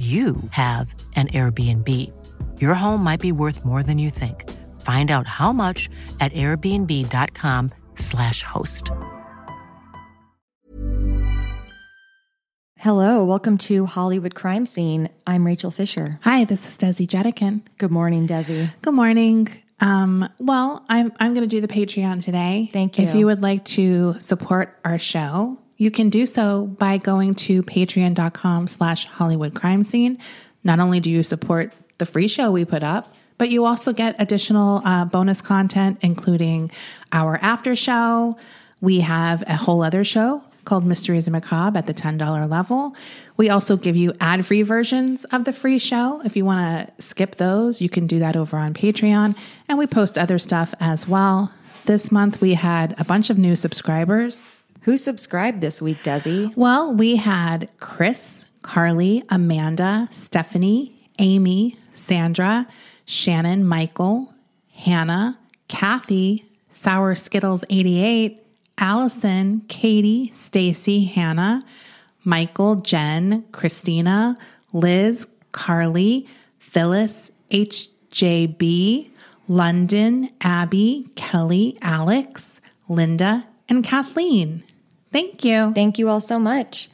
you have an Airbnb. Your home might be worth more than you think. Find out how much at airbnb.com/slash host. Hello, welcome to Hollywood Crime Scene. I'm Rachel Fisher. Hi, this is Desi Jedeikin. Good morning, Desi. Good morning. Um, well, I'm I'm going to do the Patreon today. Thank you. If you would like to support our show, you can do so by going to patreon.com slash Hollywood Crime Scene. Not only do you support the free show we put up, but you also get additional uh, bonus content, including our after show. We have a whole other show called Mysteries and Macabre at the $10 level. We also give you ad free versions of the free show. If you want to skip those, you can do that over on Patreon. And we post other stuff as well. This month we had a bunch of new subscribers. Who subscribed this week, Desi? Well, we had Chris, Carly, Amanda, Stephanie, Amy, Sandra, Shannon, Michael, Hannah, Kathy, Sour Skittles 88, Allison, Katie, Stacy, Hannah, Michael, Jen, Christina, Liz, Carly, Phyllis, HJB, London, Abby, Kelly, Alex, Linda, and Kathleen. Thank you. Thank you all so much.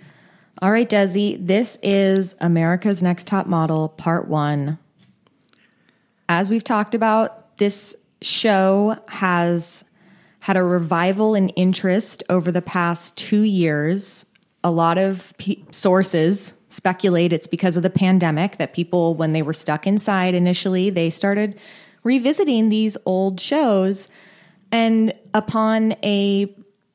All right, Desi, this is America's Next Top Model, Part One. As we've talked about, this show has had a revival in interest over the past two years. A lot of sources speculate it's because of the pandemic that people, when they were stuck inside initially, they started revisiting these old shows. And upon a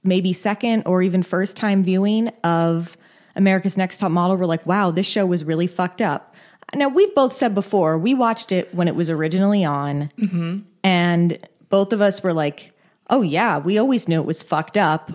maybe second or even first time viewing of America's Next Top Model, we're like, wow, this show was really fucked up. Now, we've both said before, we watched it when it was originally on, Mm-hmm. and both of us were like, oh, yeah, we always knew it was fucked up.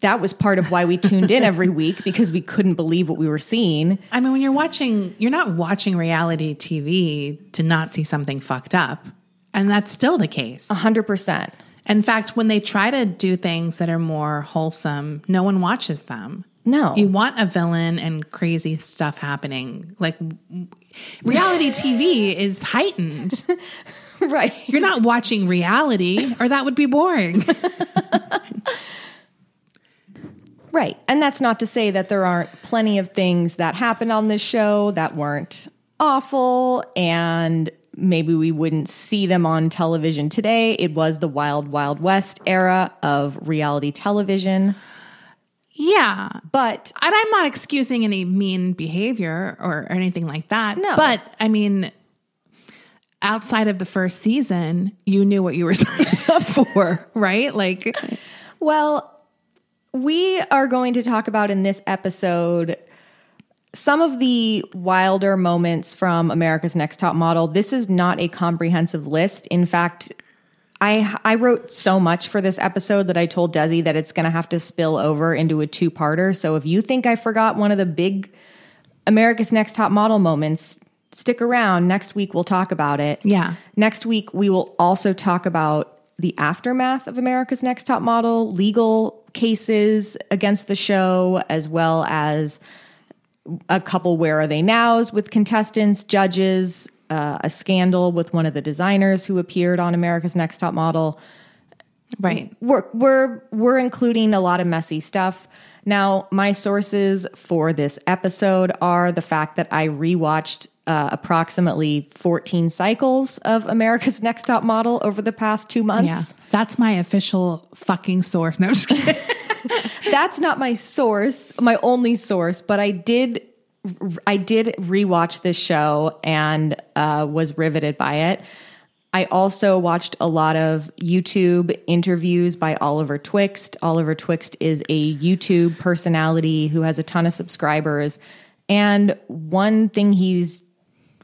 That was part of why we tuned in every week because we couldn't believe what we were seeing. I mean, when you're watching, you're not watching reality TV to not see something fucked up. And that's still the case. 100%. In fact, when they try to do things that are more wholesome, no one watches them. No. You want a villain and crazy stuff happening. Like reality TV is heightened. right. You're not watching reality, or that would be boring. Right. And that's not to say that there aren't plenty of things that happened on this show that weren't awful and maybe we wouldn't see them on television today. It was the wild, wild west era of reality television. yeah. But And I'm not excusing any mean behavior or anything like that. No. But I mean, outside of the first season, you knew what you were signing up for, right? Like, Well, we are going to talk about in this episode some of the wilder moments from America's Next Top Model. This is not a comprehensive list. In fact, I I wrote so much for this episode that I told Desi that it's going to have to spill over into a two-parter. So if you think I forgot one of the big America's Next Top Model moments, stick around. Next week we'll talk about it. Yeah. Next week we will also talk about the aftermath of America's Next Top Model, legal cases against the show, as well as a couple where are they nows with contestants, judges, uh, a scandal with one of the designers who appeared on America's Next Top Model right. we're we're we're including a lot of messy stuff. Now, my sources for this episode are the fact that I rewatched uh, approximately 14 cycles of America's Next Top Model over the past two months. Yeah. That's my official fucking source. No, I'm just kidding. That's not my source, my only source, but I did I did rewatch this show and uh, was riveted by it. I also watched a lot of YouTube interviews by Oliver Twixt. Oliver Twixt is a YouTube personality who has a ton of subscribers. And one thing he's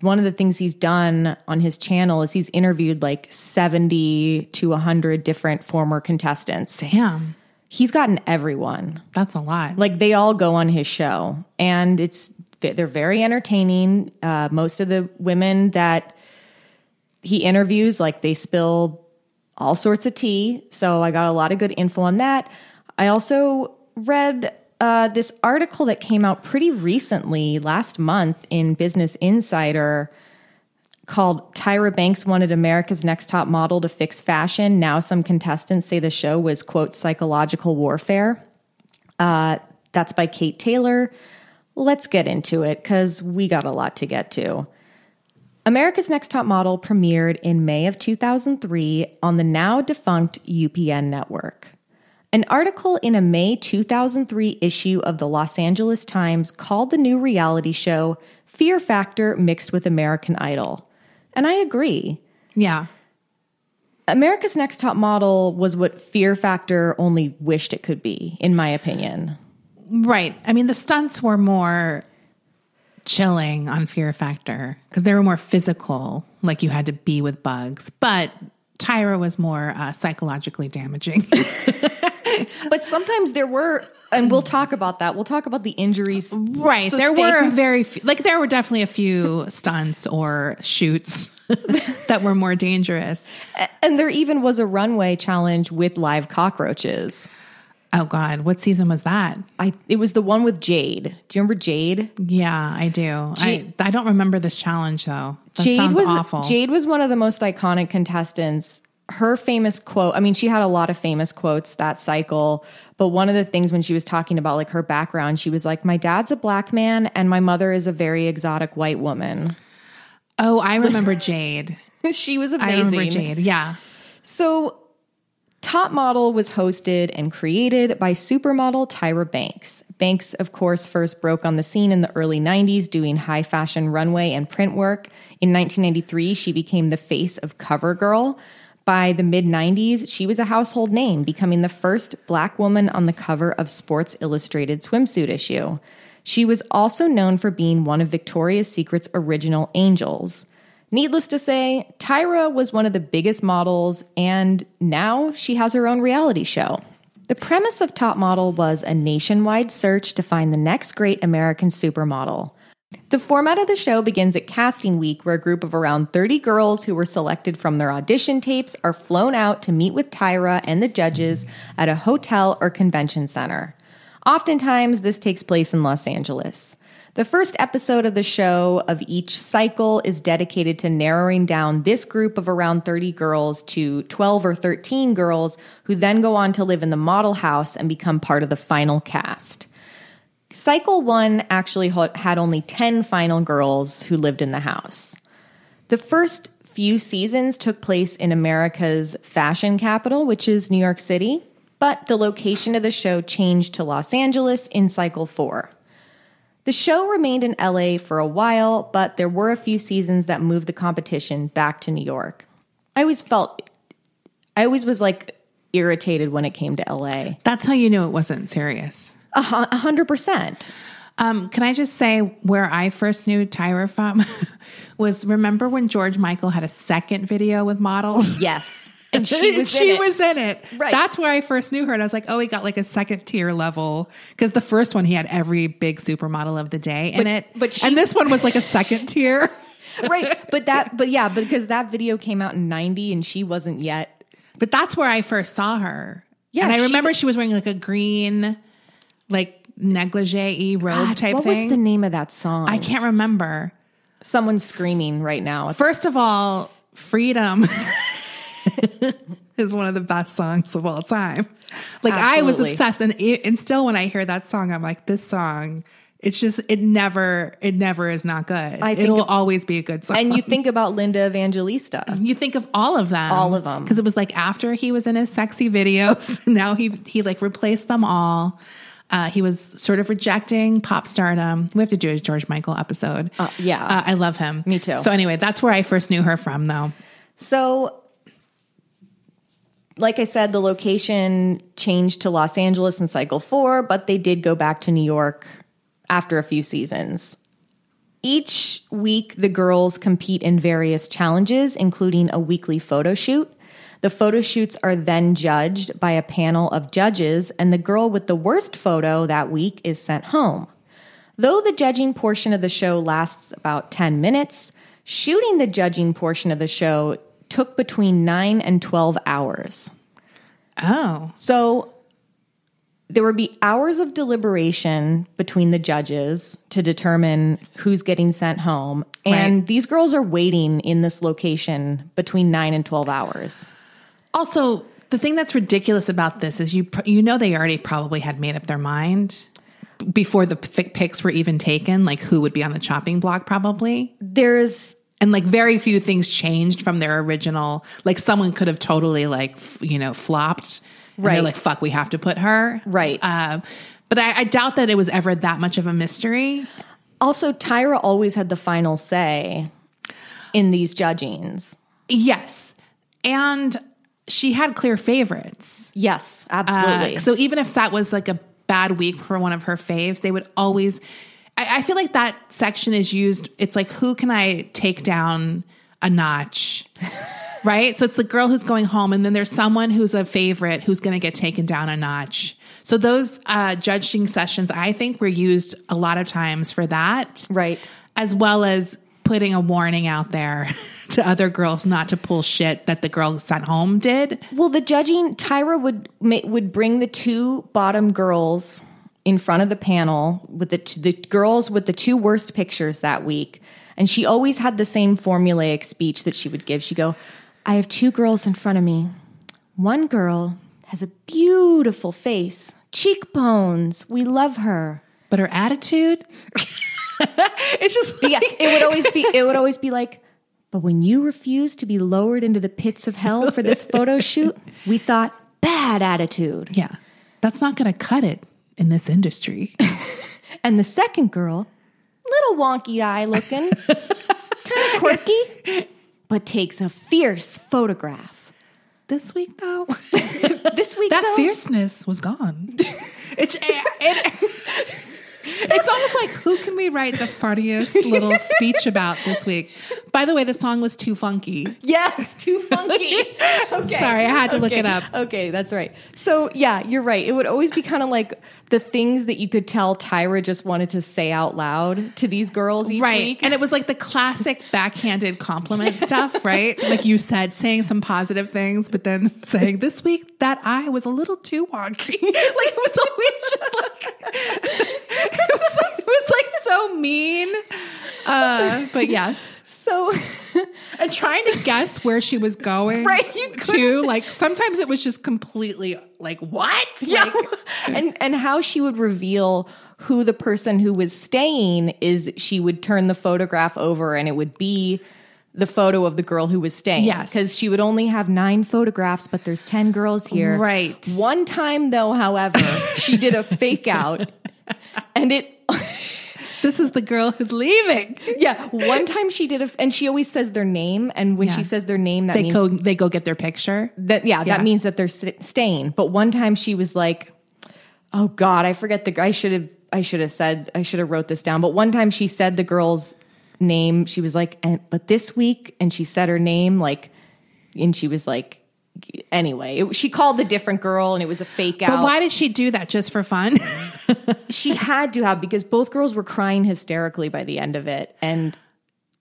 one of the things he's done on his channel is he's interviewed like 70 to 100 different former contestants. Damn, He's gotten everyone. that's a lot. Like they all go on his show, and it's they're very entertaining. Uh, most of the women that he interviews, like they spill all sorts of tea. So I got a lot of good info on that. I also read uh, this article that came out pretty recently, last month, in Business Insider called Tyra Banks wanted America's next top model to fix fashion. Now some contestants say the show was, quote, psychological warfare. Uh, that's by Kate Taylor. Let's get into it because we got a lot to get to. America's Next Top Model premiered in May of 2003 on the now defunct UPN network. An article in a May 2003 issue of the Los Angeles Times called the new reality show Fear Factor mixed with American Idol. And I agree. yeah, America's Next Top Model was what Fear Factor only wished it could be, in my opinion. right. I mean, the stunts were more chilling on Fear Factor because they were more physical, like you had to be with bugs. But Tyra was more uh, psychologically damaging. But sometimes there were, and we'll talk about that. We'll talk about the injuries. Right. There were very few, like there were definitely a few stunts or shoots that were more dangerous. And there even was a runway challenge with live cockroaches. Oh God, what season was that? I it was the one with Jade. Do you remember Jade? Yeah, I do. Jade- I I don't remember this challenge though. That Jade sounds was awful. Jade was one of the most iconic contestants. Her famous quote, I mean, she had a lot of famous quotes that cycle, but one of the things when she was talking about like her background, she was like, My dad's a black man and my mother is a very exotic white woman. oh, I remember Jade. she was amazing. I remember Jade. Yeah. So, Top Model was hosted and created by supermodel Tyra Banks. Banks, of course, first broke on the scene in the early 90s doing high fashion runway and print work. In 1993, she became the face of CoverGirl. By the mid 90s, she was a household name, becoming the first black woman on the cover of Sports Illustrated swimsuit issue. She was also known for being one of Victoria's Secret's original angels. Needless to say, Tyra was one of the biggest models, and now she has her own reality show. The premise of Top Model was a nationwide search to find the next great American supermodel. The format of the show begins at casting week, where a group of around 30 girls who were selected from their audition tapes are flown out to meet with Tyra and the judges at a hotel or convention center. Oftentimes, this takes place in Los Angeles. The first episode of the show of each cycle is dedicated to narrowing down this group of around 30 girls to 12 or 13 girls who then go on to live in the model house and become part of the final cast. Cycle one actually had only 10 final girls who lived in the house. The first few seasons took place in America's fashion capital, which is New York City, but the location of the show changed to Los Angeles in cycle four. The show remained in LA for a while, but there were a few seasons that moved the competition back to New York. I always felt, I always was like irritated when it came to LA. That's how you knew it wasn't serious. A hundred percent. Um, can I just say where I first knew Tyra from was remember when George Michael had a second video with models? Yes. And she was she in it. was in it. Right. That's where I first knew her. And I was like, oh, he got like a second tier level. Because the first one, he had every big supermodel of the day in But- it. but she- and this one was like a second tier. right. But that, but yeah, because that video came out in 90 and she wasn't yet. But that's where I first saw her. Yeah, And I she remember she was wearing like a green, like negligee robe God, type what thing. What was the name of that song? I can't remember. Someone's screaming right now. First of all, Freedom is one of the best songs of all time. Like I was obsessed and it, and still when I hear that song I'm like this song it's just it never it never is not good. I It'll of- always be a good song. And you think about Linda Evangelista. you think of all of them. All of them. Because it was like after he was in his sexy videos, now he he like replaced them all. Uh, he was sort of rejecting pop stardom. We have to do a George Michael episode. Uh, yeah. Uh, I love him. Me too. So anyway, that's where I first knew her from, though. So, like I said, the location changed to Los Angeles in cycle four, but they did go back to New York after a few seasons. Each week, the girls compete in various challenges, including a weekly photo shoot. The photo shoots are then judged by a panel of judges, and the girl with the worst photo that week is sent home. Though the judging portion of the show lasts about 10 minutes, shooting the judging portion of the show took between 9 and 12 hours. Oh. So there would be hours of deliberation between the judges to determine who's getting sent home. And Right. these girls are waiting in this location between 9 and 12 hours. Also, the thing that's ridiculous about this is you you know they already probably had made up their mind before the pic- pics were even taken, like who would be on the chopping block probably. There's And like very few things changed from their original. Like someone could have totally like you know flopped. And Right. They're like, fuck, we have to put her. Right. Um, but I, I doubt that it was ever that much of a mystery. also Tyra always had the final say in these judgings. Yes. And she had clear favorites. Yes, Uh, absolutely. so even if that was like a bad week for one of her faves, they would always. I, I feel like that section is used. It's like who can I take down a notch, right? So it's the girl who's going home, and then there's someone who's a favorite who's going to get taken down a notch. So those uh, judging sessions, I think, were used a lot of times for that, right. as well as putting a warning out there to other girls not to pull shit that the girl sent home did. Well, the judging Tyra would would bring the two bottom girls in front of the panel with the the girls with the two worst pictures that week, and she always had the same formulaic speech that she would give. She go, "I have two girls in front of me. One girl has a beautiful face, cheekbones. We love her." But her attitude, it's just But yeah, it would always be it would always be like, but when you refused to be lowered into the pits of hell for this photo shoot, we thought bad attitude. Yeah. That's not going to cut it in this industry. And the second girl, little wonky eye looking, kind of quirky, but takes a fierce photograph. this week, though, This week, that though, fierceness was gone. it's, it, it's almost like who can we write the funniest little speech about this week? By the way, the song was too funky. Yes, too funky. okay. Sorry, I had to look it up. Okay, that's right. So yeah, you're right. It would always be kind of like the things that you could tell Tyra just wanted to say out loud to these girls each Right. week. And it was like the classic backhanded compliment stuff, right? Like you said, saying some positive things, but then saying this week that I was a little too wonky. like it was always just like it was, it was like so mean. Uh, but yes. so And trying to guess where she was going. Right, you too. Like sometimes it was just completely like, what? yeah, Like, and and how she would reveal who the person who was staying is. She would turn the photograph over, and it would be the photo of the girl who was staying. Yes. because she would only have nine photographs, but there's ten girls here. Right. One time, though, however, she did a fake out, and it. this is the girl who's leaving. Yeah, one time she did a, and she always says their name, and when Yeah. she says their name, that They means go they go get their picture. that yeah, Yeah. that means that they're st- staying. But one time she was like, "Oh God, I forget the. I should have. I should have said. I should have wrote this down." But one time she said the girl's name. She was like, and, "But this week," and she said her name like, and she was like, anyway, it, she called the different girl, and it was a fake out. But why did she do that? Just for fun? she had to have because both girls were crying hysterically by the end of it, and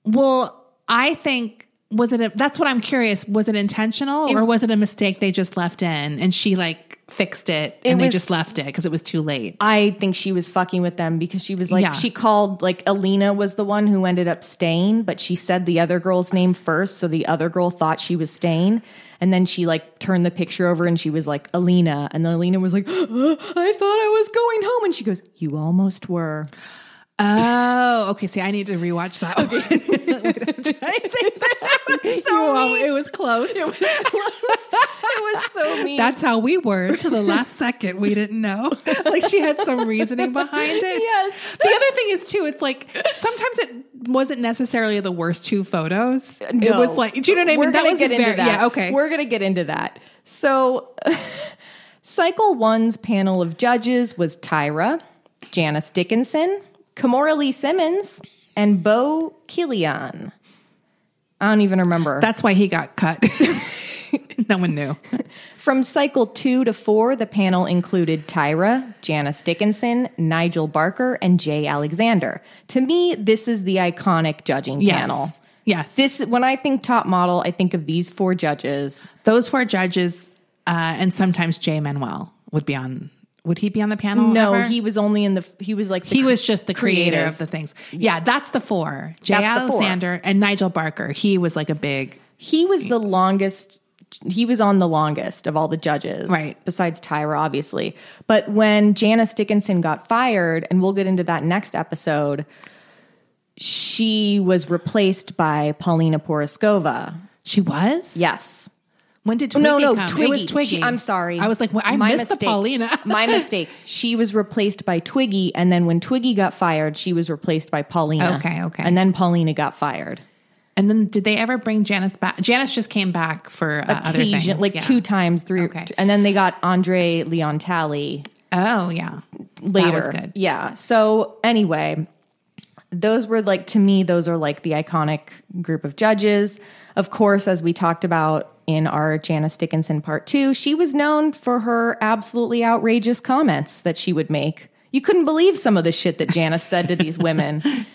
Well, I think was it a, that's what I'm curious. Was it intentional or was it a mistake they just left in and she like fixed it and It they was- just left it because it was too late? I think she was fucking with them because she was like, Yeah. she called, like, Alina was the one who ended up staying, but she said the other girl's name first. So the other girl thought she was staying. And then she, like, turned the picture over and she was like, Alina. And then Alina was like, "Uh, I thought I was going home. And she goes, You almost were. Oh, okay. See, I need to rewatch that. one. I think that was so mean. it was close. It was so mean. That's how we were to the last second. We didn't know. Like she had some reasoning behind it. Yes. The other thing is too, it's like sometimes it wasn't necessarily the worst two photos. Uh, it No. was like, do you know what I We're mean? That was get into very, that. yeah, okay. We're gonna get into that. So, Cycle One's panel of judges was Tyra, Janice Dickinson, Kimora Lee Simmons, and Beau Quillian. I don't even remember. That's why he got cut. no one knew. From cycle two to four, the panel included Tyra, Janice Dickinson, Nigel Barker, and Jay Alexander. To me, this is the iconic judging Yes. panel. Yes. This when I think top model, I think of these four judges. Those four judges, uh, and sometimes Jay Manuel would be on. Would he be on the panel? No, ever? he was only in the he was like the he cr- was just the creator of the things. Yeah, that's the four. Jay That's the four. Alexander and Nigel Barker. He was like a big. He was the longest. He was on the longest of all the judges, Right. Besides Tyra, obviously. But when Janice Dickinson got fired, and we'll get into that next episode, she was replaced by Paulina Porizkova. She was. Yes. When did Twiggy no, no, come? Twiggy. It was Twiggy. She- I'm sorry. I was like, well, I My missed mistake. the Paulina. My mistake. She was replaced by Twiggy, and then when Twiggy got fired, she was replaced by Paulina. Okay, okay. And then Paulina got fired. and then did they ever bring Janice back? Janice just came back for uh, other things, like yeah. two times, three, Okay. and then they got Andre Leon Talley Oh yeah, later. That was good. Yeah. So anyway, those were like to me, those are like the iconic group of judges. Of course, as we talked about in our Janice Dickinson part two, she was known for her absolutely outrageous comments that she would make. You couldn't believe some of the shit that Janice said to these women.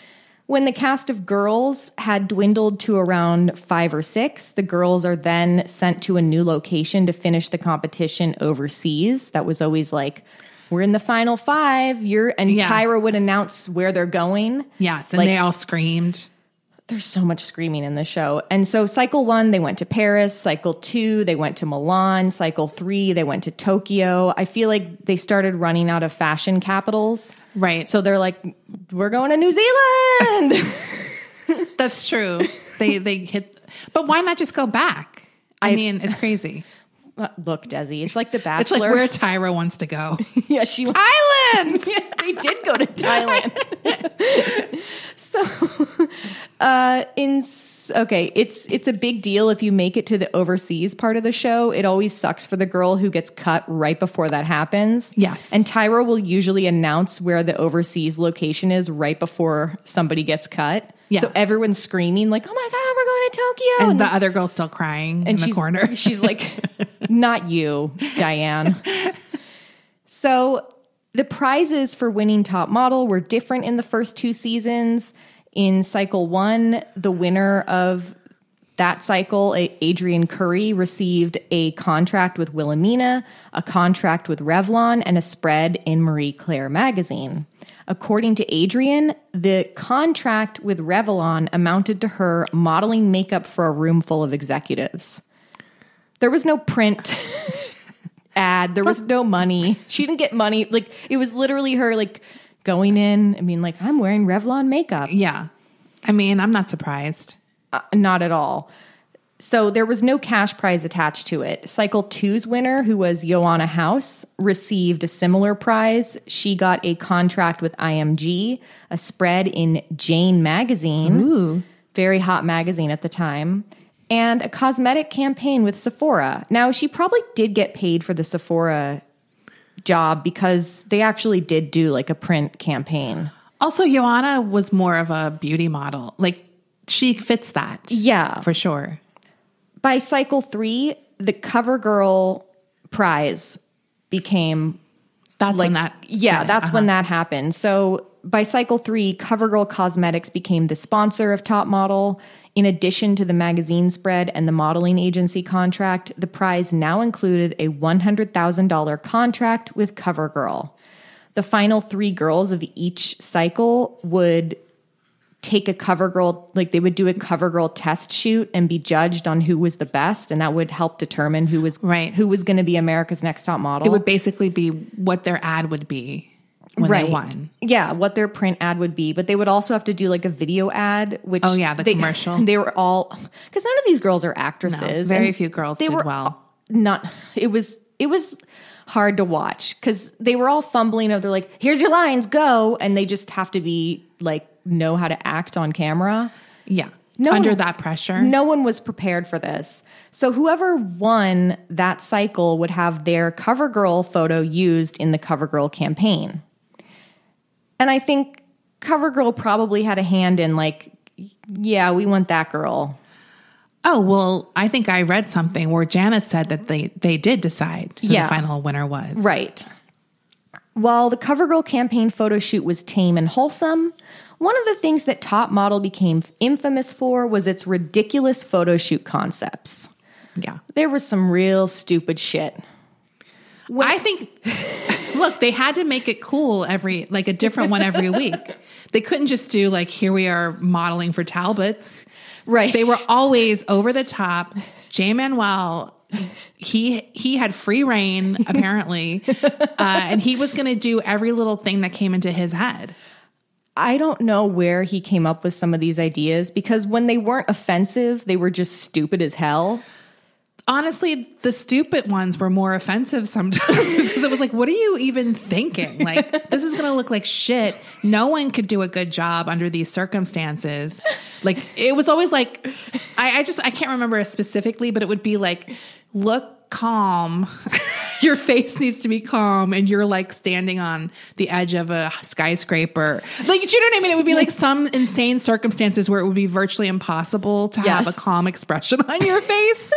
When the cast of girls had dwindled to around five or six, the girls are then sent to a new location to finish the competition overseas. That was always like, we're in the final five. You're and Yeah. Tyra would announce where they're going. yes, and Like- they all screamed. There's so much screaming in the show. And so cycle one, they went to Paris. Cycle two, they went to Milan. Cycle three, they went to Tokyo. I feel like they started running out of fashion capitals. Right. So they're like, we're going to New Zealand. That's true. they they hit, but why not just go back? I, mean, it's crazy. Look, Desi, it's like The Bachelor. It's like where Tyra wants to go. yeah, she was, Island. they did go to Thailand. so, uh, in okay, it's it's a big deal if you make it to the overseas part of the show. It always sucks for the girl who gets cut right before that happens. Yes. and Tyra will usually announce where the overseas location is right before somebody gets cut. Yeah. so everyone's screaming like, "Oh my god, going to Tokyo!" and the other girl's still crying in the corner. She's like, not you, Diane. so the prizes for winning top model were different in the first two seasons. In cycle one, the winner of that cycle, Adrianne Curry, received a contract with Wilhelmina, a contract with Revlon, and a spread in Marie Claire magazine. According to Adrianne, the contract with Revlon amounted to her modeling makeup for a room full of executives. There was no print ad. There was no money. She didn't get money. Like it was literally her like going in. I mean, like I'm wearing Revlon makeup. yeah. I mean, I'm not surprised. Uh, not at all. So there was no cash prize attached to it. Cycle two's winner, who was Yoanna House, received a similar prize. She got a contract with IMG, a spread in Jane magazine, very hot magazine at the time, and a cosmetic campaign with Sephora. Now, she probably did get paid for the Sephora job because they actually did do like a print campaign. Also, Yoanna was more of a beauty model. Like she fits that. Yeah. For sure. By cycle three, the CoverGirl prize became That's like when that yeah, that's Uh-huh. when that happened. So by cycle three, CoverGirl Cosmetics became the sponsor of Top Model. In addition to the magazine spread and the modeling agency contract, the prize now included a $100,000 contract with CoverGirl. The final three girls of each cycle would take a CoverGirl, like they would do a CoverGirl test shoot and be judged on who was the best, and that would help determine who was Right. who was going to be America's Next Top Model. It would basically be what their ad would be when they won. Yeah, what their print ad would be, but they would also have to do like a video ad. Which Oh, yeah, the they, commercial. They were all because none of these girls are actresses. very few girls they did were well. Not it was it was hard to watch because they were all fumbling. They're like, "Here's your lines, go," and they just have to be like know how to act on camera. Yeah. No Under one- that pressure. No one was prepared for this. So whoever won that cycle would have their CoverGirl photo used in the CoverGirl campaign. And I think CoverGirl probably had a hand in like, yeah, we want that girl. Oh, well, I think I read something where Janet said that they, they did decide who Yeah. the final winner was. Right. While the CoverGirl campaign photo shoot was tame and wholesome, one of the things that Top Model became infamous for was its ridiculous photo shoot concepts. Yeah. There was some real stupid shit. I think, look, they had to make it cool every, like a different one every week. They couldn't just do like, here we are modeling for Talbots. Right. They were always over the top. Jay Manuel, he he had free reign apparently, uh, and he was going to do every little thing that came into his head. I don't know where he came up with some of these ideas because when they weren't offensive, they were just stupid as hell. Honestly, the stupid ones were more offensive sometimes because it was like, what are you even thinking? Like, this is going to look like shit. No one could do a good job under these circumstances. Like, it was always like, I, I just, I can't remember specifically, but it would be like, look calm. Your face needs to be calm, and you're like standing on the edge of a skyscraper. Like, do you know what I mean? It would be like some insane circumstances where it would be virtually impossible to have a calm expression on your face.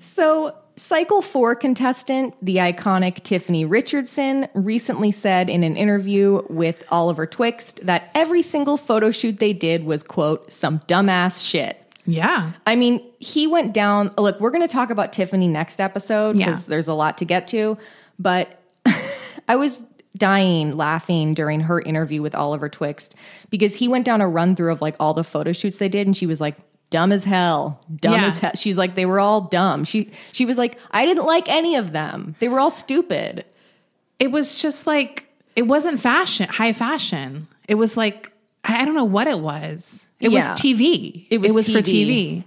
So, Cycle 4 contestant, the iconic Tiffany Richardson, recently said in an interview with Oliver Twixt that every single photo shoot they did was, quote, some dumbass shit. Yeah. I mean, he went down. Look, we're going to talk about Tiffany next episode Yeah. because there's a lot to get to. But I was dying laughing during her interview with Oliver Twixt because he went down a run through of like all the photo shoots they did, and she was like, "Dumb as hell, dumb Yeah. as hell." She's like, "They were all dumb." She she was like, "I didn't like any of them. They were all stupid." It was just like, it wasn't fashion, high fashion. It was like, I don't know what it was. It Yeah. was TV. It was for TV. TV.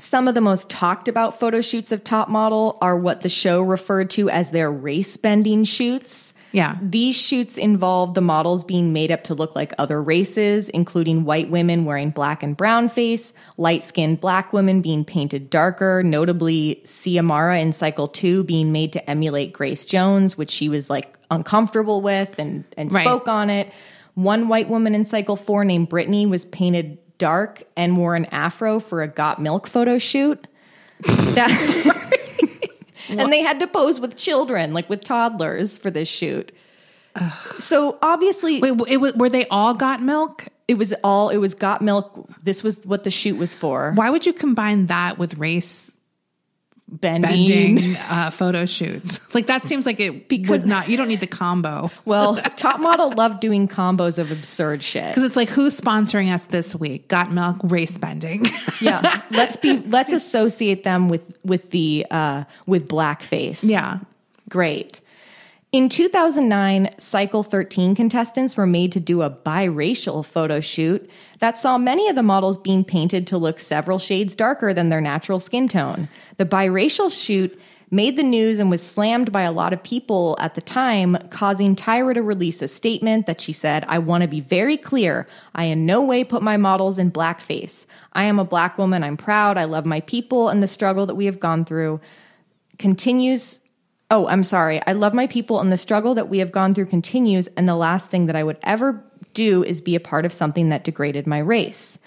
Some of the most talked about photo shoots of Top Model are what the show referred to as their race bending shoots. Yeah. These shoots involved the models being made up to look like other races, including white women wearing black and brown face, light skinned black women being painted darker, notably Xiomara in Cycle 2 being made to emulate Grace Jones, which she was like uncomfortable with and, and Right. spoke on it. One white woman in Cycle 4 named Brittany was painted dark and wore an afro for a Got Milk photo shoot. That's and they had to pose with children, like with toddlers, for this shoot. So obviously, Wait, it was, were they all got milk? it was all it was got milk. This was what the shoot was for. Why would you combine that with race Bending. bending uh, photo shoots? Like that seems like it would not. You don't need the combo Well, top model loved doing combos of absurd shit. because it's like who's sponsoring us this week? Got milk race bending. Yeah, let's be let's associate them with with the uh, with blackface. yeah. Great. In 2009, Cycle 13 contestants were made to do a biracial photo shoot that saw many of the models being painted to look several shades darker than their natural skin tone. The biracial shoot made the news and was slammed by a lot of people at the time, causing Tyra to release a statement that she said, I want to be very clear. I in no way put my models in blackface. I am a black woman. I'm proud. I love my people and the struggle that we have gone through continues oh i'm sorry i love my people and the struggle that we have gone through continues and the last thing that i would ever do is be a part of something that degraded my race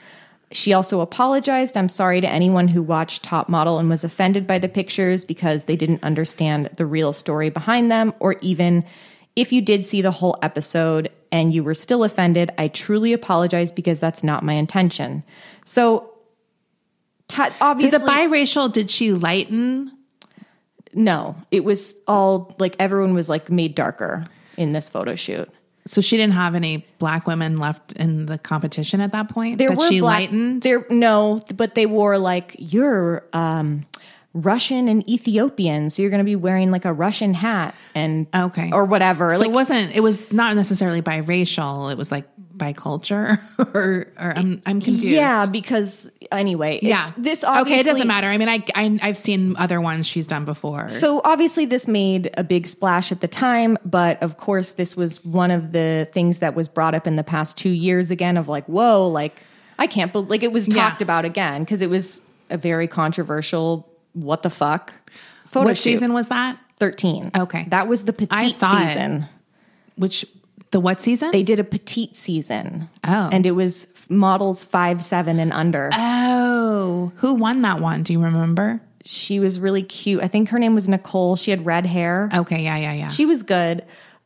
she also apologized i'm sorry to anyone who watched top model and was offended by the pictures because they didn't understand the real story behind them or even if you did see the whole episode and you were still offended i truly apologize because that's not my intention so t- Did obviously the biracial? Did she lighten? No, it was all like everyone was like made darker in this photo shoot. So she didn't have any black women left in the competition at that point. There that were she black, lightened. There no, but they wore like you're um, Russian and Ethiopian, so you're going to be wearing like a Russian hat and Okay. or whatever. So like it wasn't. It was not necessarily biracial. It was like by culture, or, or I'm I'm confused. yeah, because anyway, it's, yeah. This obviously, okay, it doesn't matter. I mean, I, I I've seen other ones she's done before. So obviously this made a big splash at the time, but of course this was one of the things that was brought up in the past 2 years again of like, whoa, like I can't believe like it was Yeah. talked about again because it was a very controversial what the fuck photo what shoot. season was that? 13. Okay. That was the petite I saw it. season. Which The what season? They did a petite season. Oh. And it was models five, seven, and under. oh, who won that one? Do you remember? she was really cute. I think her name was Nicole. She had red hair. Okay, yeah, yeah, yeah. She was good.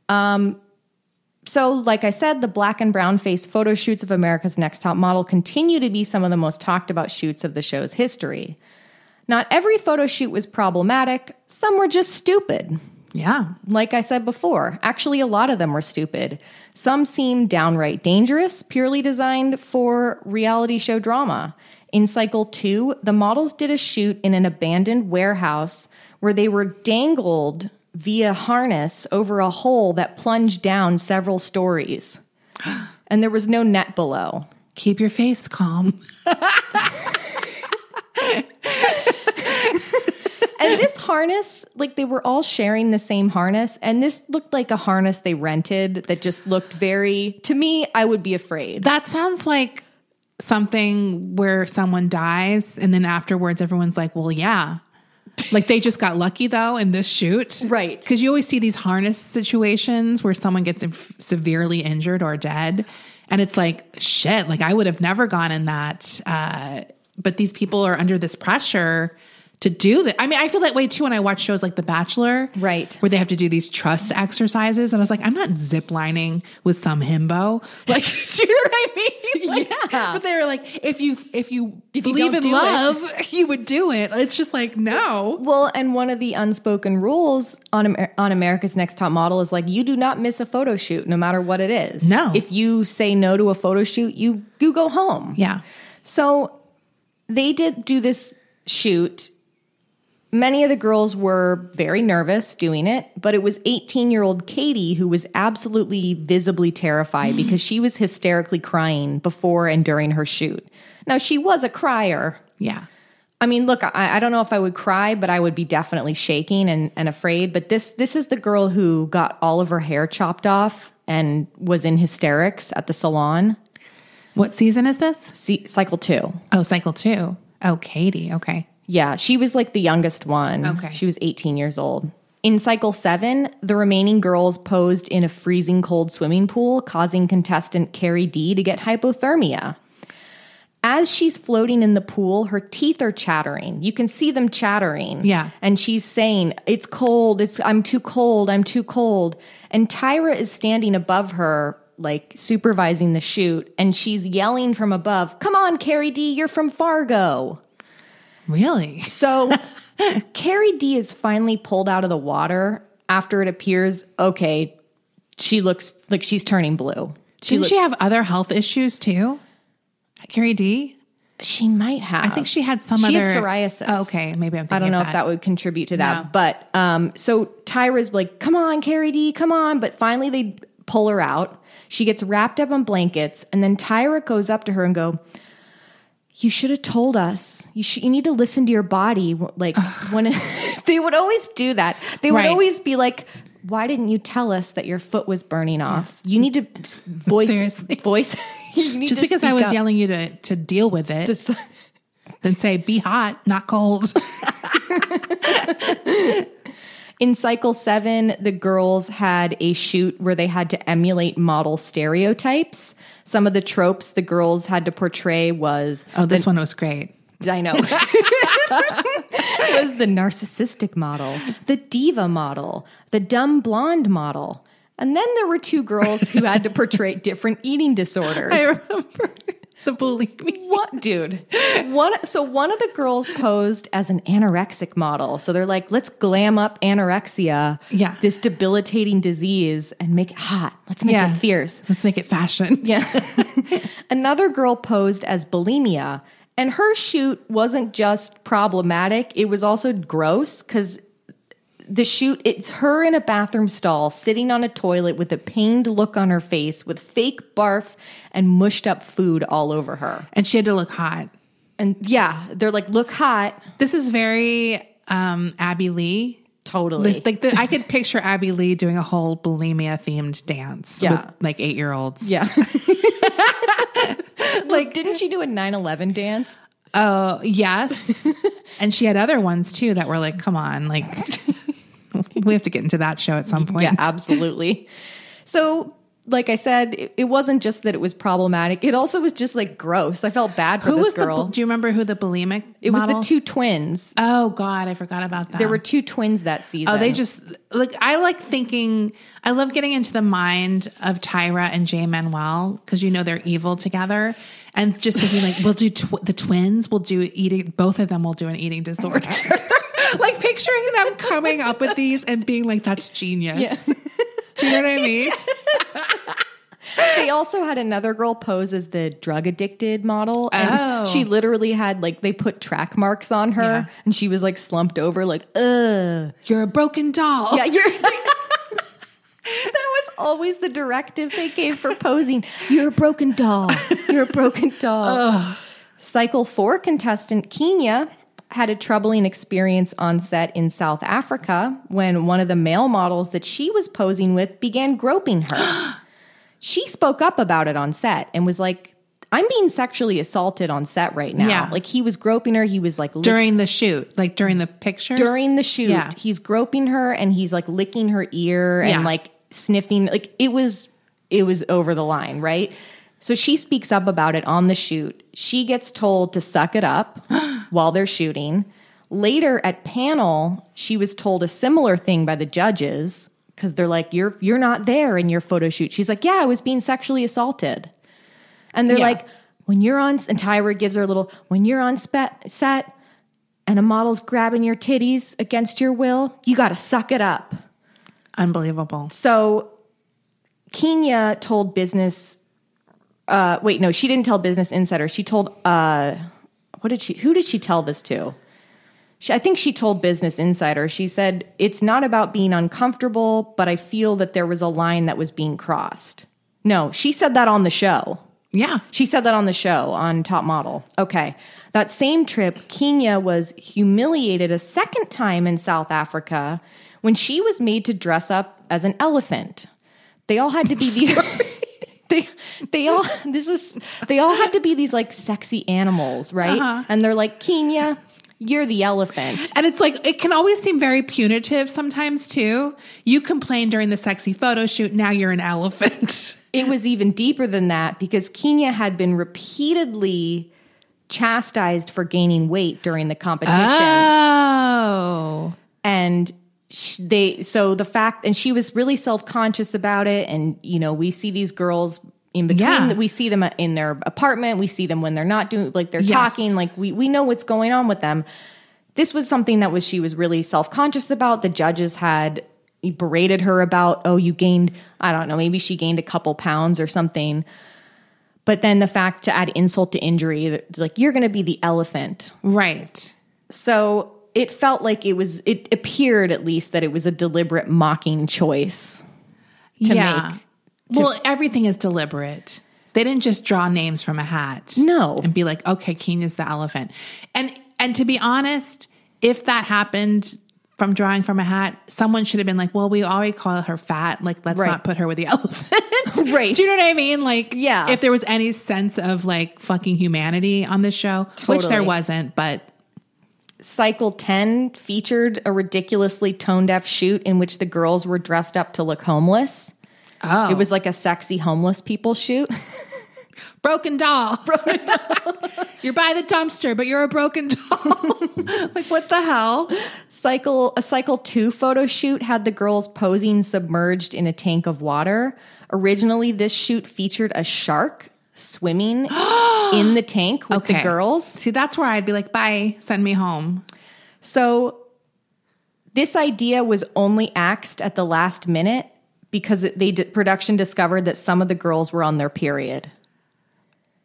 Um, so, like I said, the black and brown face photo shoots of America's Next Top Model continue to be some of the most talked about shoots of the show's history. Not every photo shoot was problematic, some were just stupid. Yeah. Like I said before, actually, a lot of them were stupid. Some seem downright dangerous, purely designed for reality show drama. In cycle two, the models did a shoot in an abandoned warehouse where they were dangled via harness over a hole that plunged down several stories. And there was no net below. Keep your face calm. And this harness, like they were all sharing the same harness, and this looked like a harness they rented that just looked very, to me, I would be afraid. That sounds like something where someone dies and then afterwards everyone's like, well, yeah. Like they just got lucky though in this shoot. Right. Because you always see these harness situations where someone gets inf- severely injured or dead. And it's like, shit, like I would have never gone in that. Uh, but these people are under this pressure to do that. I mean, I feel that way too when I watch shows like The Bachelor. Right. Where they have to do these trust exercises. And I was like, I'm not zip lining with some himbo. Like, do you know what I mean? Like, Yeah. But they were like, if you if you If believe don't in do it. love, you would do it. It's just like, no. Well, and one of the unspoken rules on Amer- on America's Next Top Model is like you do not miss a photo shoot, no matter what it is. No. if you say no to a photo shoot, you you go home. Yeah. So they did do this shoot. Many of the girls were very nervous doing it, but it was 18 year old Katie who was absolutely visibly terrified mm-hmm. because she was hysterically crying before and during her shoot. Now, she was a crier. Yeah. I mean, look, I, I don't know if I would cry, but I would be definitely shaking and, and afraid. But this this is the girl who got all of her hair chopped off and was in hysterics at the salon. What season is this? See, cycle two. Oh, cycle two. Oh, Katie. Okay. Yeah, she was like the youngest one. Okay. She was 18 years old. In cycle seven, the remaining girls posed in a freezing cold swimming pool, causing contestant CariDee to get hypothermia. As she's floating in the pool, her teeth are chattering. You can see them chattering. Yeah. And she's saying, It's cold. It's I'm too cold. I'm too cold. And Tyra is standing above her, like supervising the shoot, and she's yelling from above, Come on, CariDee, you're from Fargo. Really? So CariDee is finally pulled out of the water after it appears, okay, she looks like she's turning blue. She, Didn't she have other health issues too? CariDee? she might have. I think she had some she other had psoriasis. Oh, okay, maybe I'm thinking I don't know of if that would contribute to that. No. But um, so Tyra's like, come on, CariDee, come on. But finally they pull her out. She gets wrapped up in blankets, and then Tyra goes up to her and go, you should have told us. You should, you need to listen to your body. Like when it, they would always do that. They would Right. always be like, "Why didn't you tell us that your foot was burning off? You need to voice Seriously. voice. you need Just because I was up." yelling you to to deal with it, Just- then say be hot, not cold. In cycle seven, the girls had a shoot where they had to emulate model stereotypes. Some of the tropes the girls had to portray was oh, this one was great. I know. it was the narcissistic model, the diva model, the dumb blonde model. And then there were two girls who had to portray different eating disorders. I remember the bulimic. What, dude? One. So one of the girls posed as an anorexic model. So they're like, let's glam up anorexia, Yeah. this debilitating disease, and make it hot. Let's make Yeah. it fierce. Let's make it fashion. Yeah. Another girl posed as bulimia, and her shoot wasn't just problematic, it was also gross because the shoot, it's her in a bathroom stall sitting on a toilet with a pained look on her face with fake barf and mushed up food all over her. And she had to look hot. And yeah, they're like, look hot. This is very um, Abby Lee. Totally. Like the, I could picture Abby Lee doing a whole bulimia themed dance Yeah. with like eight year olds. yeah. like, didn't she do a 9 11 dance? Oh yes, and she had other ones too that were like, come on, like we have to get into that show at some point. Yeah, absolutely. So like I said, it, it wasn't just that it was problematic. It also was just like gross. I felt bad for Who this was girl. the? Do you remember who the bulimic? it was the two twins. Oh God, I forgot about that. There were two twins that season. Oh, they just like I like thinking. I love getting into the mind of Tyra and Jay Manuel because you know they're evil together, and just thinking like we'll do tw- the twins. We'll do eating. Both of them will do an eating disorder. like picturing them coming up with these and being like, "That's genius." do you know what I mean? they also had another girl pose as the drug addicted model and Oh. she literally had like they put track marks on her Yeah. and she was like slumped over like ugh You're a broken doll. yeah you're that was always the directive they gave for posing you're a broken doll you're a broken doll cycle 4 contestant Kenya had a troubling experience on set in South Africa when one of the male models that she was posing with began groping her she spoke up about it on set and was like, I'm being sexually assaulted on set right now. Yeah. Like he was groping her. He was like lick- During the shoot, like during the pictures. during the shoot, Yeah. he's groping her and he's like licking her ear and Yeah. like sniffing. Like it was, it was over the line, right? So she speaks up about it on the shoot. She gets told to suck it up while they're shooting. Later at panel, she was told a similar thing by the judges because they're like, "You're you're not there in your photo shoot." She's like, "Yeah, I was being sexually assaulted," and they're Yeah. like, "When you're on," and Tyra gives her a little, "When you're on spe- set and a model's grabbing your titties against your will, you got to suck it up." Unbelievable. So Kenya told business uh wait, no, she didn't tell Business Insider. She told uh what did she who did she tell this to? She, I think she told Business Insider. She said, "It's not about being uncomfortable, but I feel that there was a line that was being crossed." No, she said that on the show. Yeah. She said that on the show on Top Model. Okay. That same trip, Kenya was humiliated a second time in South Africa when she was made to dress up as an elephant. They all had to be these they they all this is they all had to be these like sexy animals, right? Uh-huh. And they're like, Kenya, you're the elephant. And it's like, it can always seem very punitive sometimes too. You complain during the sexy photo shoot, now you're an elephant. It was even deeper than that because Kenya had been repeatedly chastised for gaining weight during the competition. Oh. and they so the fact and she was really self-conscious about it. And you know we see these girls in between Yeah. we see them uh, in their apartment. We see them when they're not doing like they're Yes. talking. Like we we know what's going on with them. This was something that was she was really self-conscious about. The judges had berated her about oh you gained i don't know maybe she gained a couple pounds or something. But then the fact to add insult to injury like you're going to be the elephant. Right. so it felt like it was, it appeared at least that it was a deliberate mocking choice to yeah. make. well, everything is deliberate. They didn't just draw names from a hat. No. And be like, okay, King is the elephant. And and to be honest, if that happened from drawing from a hat, someone should have been like, well, we already call her fat. Like, let's Right. not put her with the elephant. Right. Do you know what I mean? Like, Yeah. if there was any sense of like fucking humanity on this show, which there wasn't, but Cycle 10 featured a ridiculously tone deaf shoot in which the girls were dressed up to look homeless. oh, It was like a sexy homeless people shoot. broken doll. Broken doll. you're by the dumpster, but you're a broken doll. like, what the hell? Cycle a cycle 2 photo shoot had the girls posing submerged in a tank of water. Originally this shoot featured a shark swimming in the tank with the girls. See, that's where I'd be like, bye, send me home. So this idea was only axed at the last minute because they did, production discovered that some of the girls were on their period.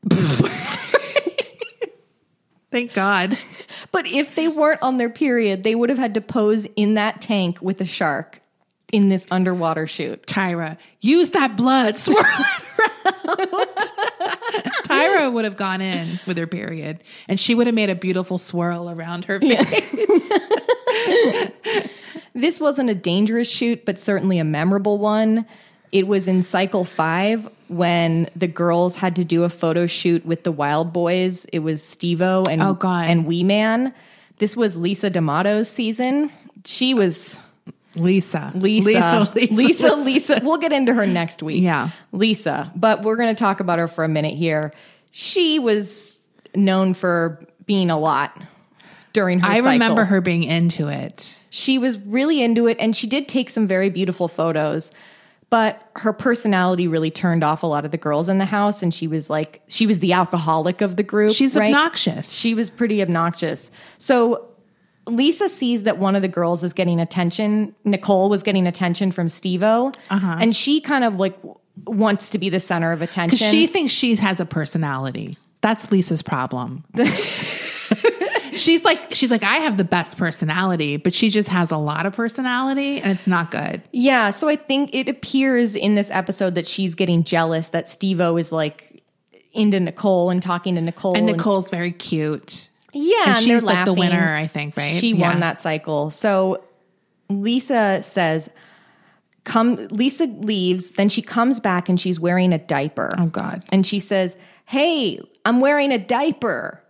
Thank God. But if they weren't on their period, they would have had to pose in that tank with a shark in this underwater shoot. Tyra, use that blood, swirl it around. Tyra would have gone in with her period and she would have made a beautiful swirl around her face. This wasn't a dangerous shoot, but certainly a memorable one. It was in cycle five when the girls had to do a photo shoot with the Wildboyz. It was Steve-O and Oh, God. and Wee Man. This was Lisa D'Amato's season. She was Lisa. Lisa. Lisa. Lisa. Lisa. We'll get into her next week. Yeah. Lisa. But we're going to talk about her for a minute here. She was known for being a lot during her I cycle. remember her being into it. She was really into it and she did take some very beautiful photos. But her personality really turned off a lot of the girls in the house. And she was like, she was the alcoholic of the group. She's right? obnoxious. She was pretty obnoxious. So Lisa sees that one of the girls is getting attention. Nicole was getting attention from Steve-O. Uh-huh. And she kind of like wants to be the center of attention. She thinks she has a personality. That's Lisa's problem. she's like, she's like, I have the best personality, but she just has a lot of personality, and it's not good. yeah. So I think it appears in this episode that she's getting jealous that Steve-O is like into Nicole and talking to Nicole. And Nicole's very cute. Yeah, And and she's like the winner, I think, right? She Yeah. won that cycle. So Lisa says, "Come." Lisa leaves. Then she comes back and she's wearing a diaper. Oh God. And she says, "Hey, I'm wearing a diaper.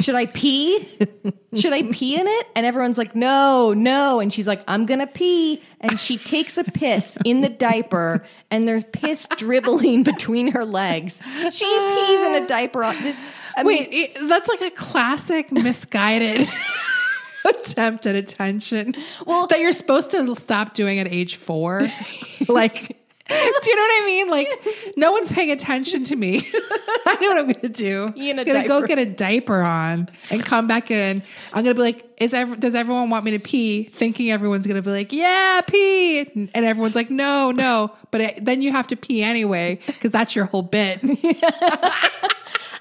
Should I pee? Should I pee in it?" And everyone's like, "No, no." And she's like, "I'm gonna pee." And she takes a piss in the diaper, and there's piss dribbling between her legs. She pees in a diaper on this. I mean, Wait, it- that's like a classic misguided attempt at attention. Well, that you're supposed to stop doing at age four. like, do you know what I mean? Like, no one's paying attention to me. I know what I'm going to do. Pee in a I'm going to go get a diaper on and come back in. I'm going to be like, is ever, does everyone want me to pee? Thinking everyone's going to be like, yeah, pee. And everyone's like, no, no. But it, then you have to pee anyway because that's your whole bit.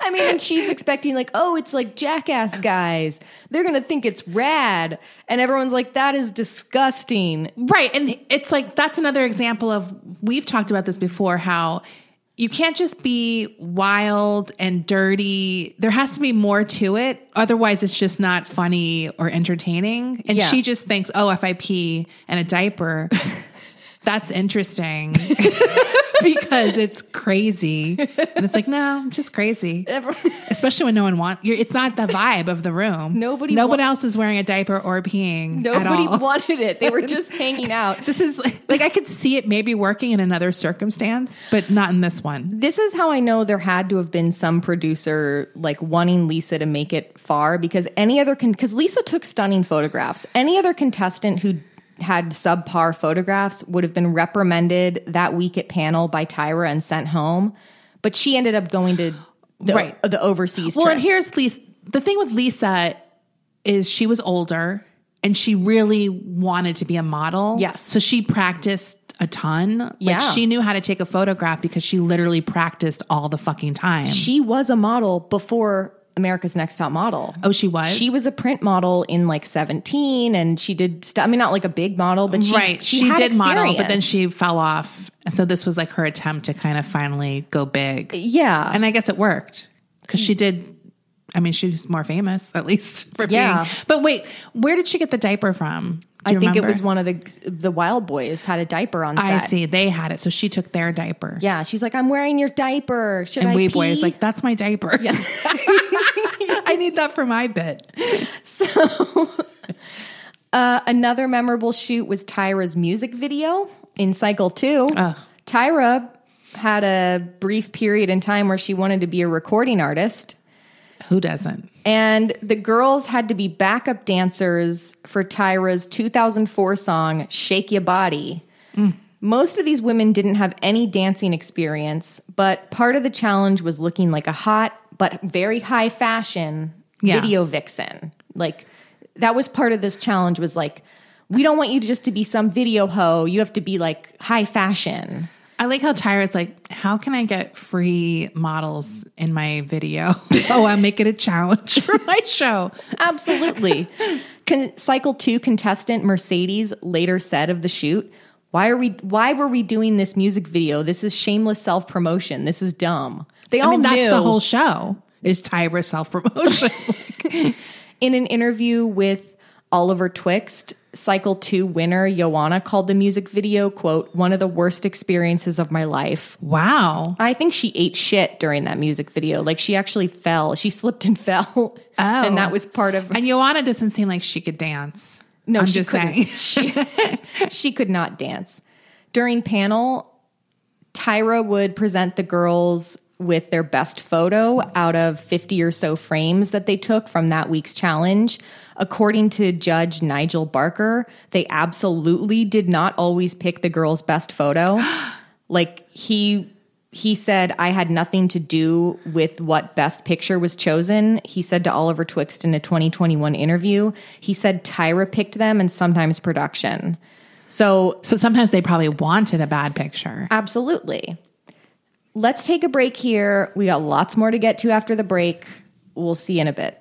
I mean, and she's expecting like, oh, it's like jackass guys. They're gonna think it's rad, and everyone's like, that is disgusting. Right. And it's like that's another example of we've talked about this before how you can't just be wild and dirty. There has to be more to it. Otherwise, it's just not funny or entertaining. And Yeah. she just thinks, oh, if I pee in a diaper, that's interesting because it's crazy. And it's like, no, I'm just crazy. Especially when no one wants you're it's not the vibe of the room. Nobody no wa- one else is wearing a diaper or peeing. Nobody wanted it. They were just hanging out. This is like I could see it maybe working in another circumstance, but not in this one. This is how I know there had to have been some producer like wanting Lisa to make it far because any other con because Lisa took stunning photographs. Any other contestant who had subpar photographs would have been reprimanded that week at panel by Tyra and sent home. But she ended up going to the, Right. the overseas Well, trip. and here's Lisa. The thing with Lisa is she was older and she really wanted to be a model. Yes. So she practiced a ton. Like Yeah. she knew how to take a photograph because she literally practiced all the fucking time. she was a model before America's Next Top Model. oh, she was? She was a print model in like 17 and she did stuff. I mean, not like a big model, but she, right. she, She, did model, but then she fell off. So this was like her attempt to kind of finally go big. yeah. And I guess it worked because she did. I mean, she's more famous, at least for Yeah. being. But wait, where did she get the diaper from? I think it was one of the the Wildboyz had a diaper on set. I see. They had it, so she took their diaper. Yeah, she's like, I'm wearing your diaper. Should And I Wee? Boy is like, that's my diaper. Yeah. I need that for my bit. So, uh, another memorable shoot was Tyra's music video in Cycle Two. Tyra had a brief period in time where she wanted to be a recording artist. Who doesn't? And the girls had to be backup dancers for Tyra's 2004 song, Shake Your Body. Most of these women didn't have any dancing experience, but part of the challenge was looking like a hot but very high fashion Yeah. video vixen. Like that was part of this challenge was like we don't want you just to be some video hoe. You have to be like high fashion. I like how Tyra's like, how can I get free models in my video? oh, I'll make it a challenge for my show. Absolutely. Con- cycle 2 contestant Mercedes later said of the shoot, "Why are we why were we doing this music video? This is shameless self-promotion. This is dumb." They all mean, that's knew. the whole show is Tyra self promotion. In an interview with Oliver Twixt, Cycle 2 winner Yoanna called the music video, quote, one of the worst experiences of my life. wow. I think she ate shit during that music video. Like she actually fell. She slipped and fell. Oh. And that was part of And Yoanna doesn't seem like she could dance. No, I'm she just couldn't. saying. she, she could not dance. During panel, Tyra would present the girls with their best photo out of 50 or so frames that they took from that week's challenge. According to Judge Nigel Barker, they absolutely did not always pick the girl's best photo. like he he said I had nothing to do with what best picture was chosen. He said to Oliver Twixt in a 2021 interview, he said Tyra picked them and sometimes production. So So sometimes they probably wanted a bad picture. Absolutely. Let's take a break here. We got lots more to get to after the break. We'll see you in a bit.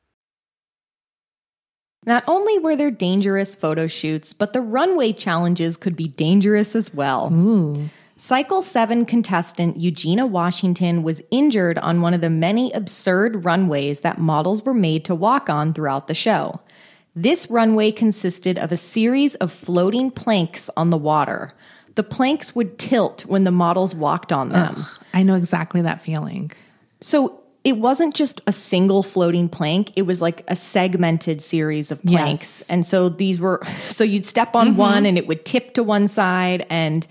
Not only were there dangerous photo shoots, but the runway challenges could be dangerous as well. Cycle 7 contestant Eugena Washington was injured on one of the many absurd runways that models were made to walk on throughout the show. This runway consisted of a series of floating planks on the water. The planks would tilt when the models walked on them. I know exactly that feeling. So it wasn't just a single floating plank, it was like a segmented series of planks. Yes. And so these were, so you'd step on mm-hmm. one and it would tip to one side and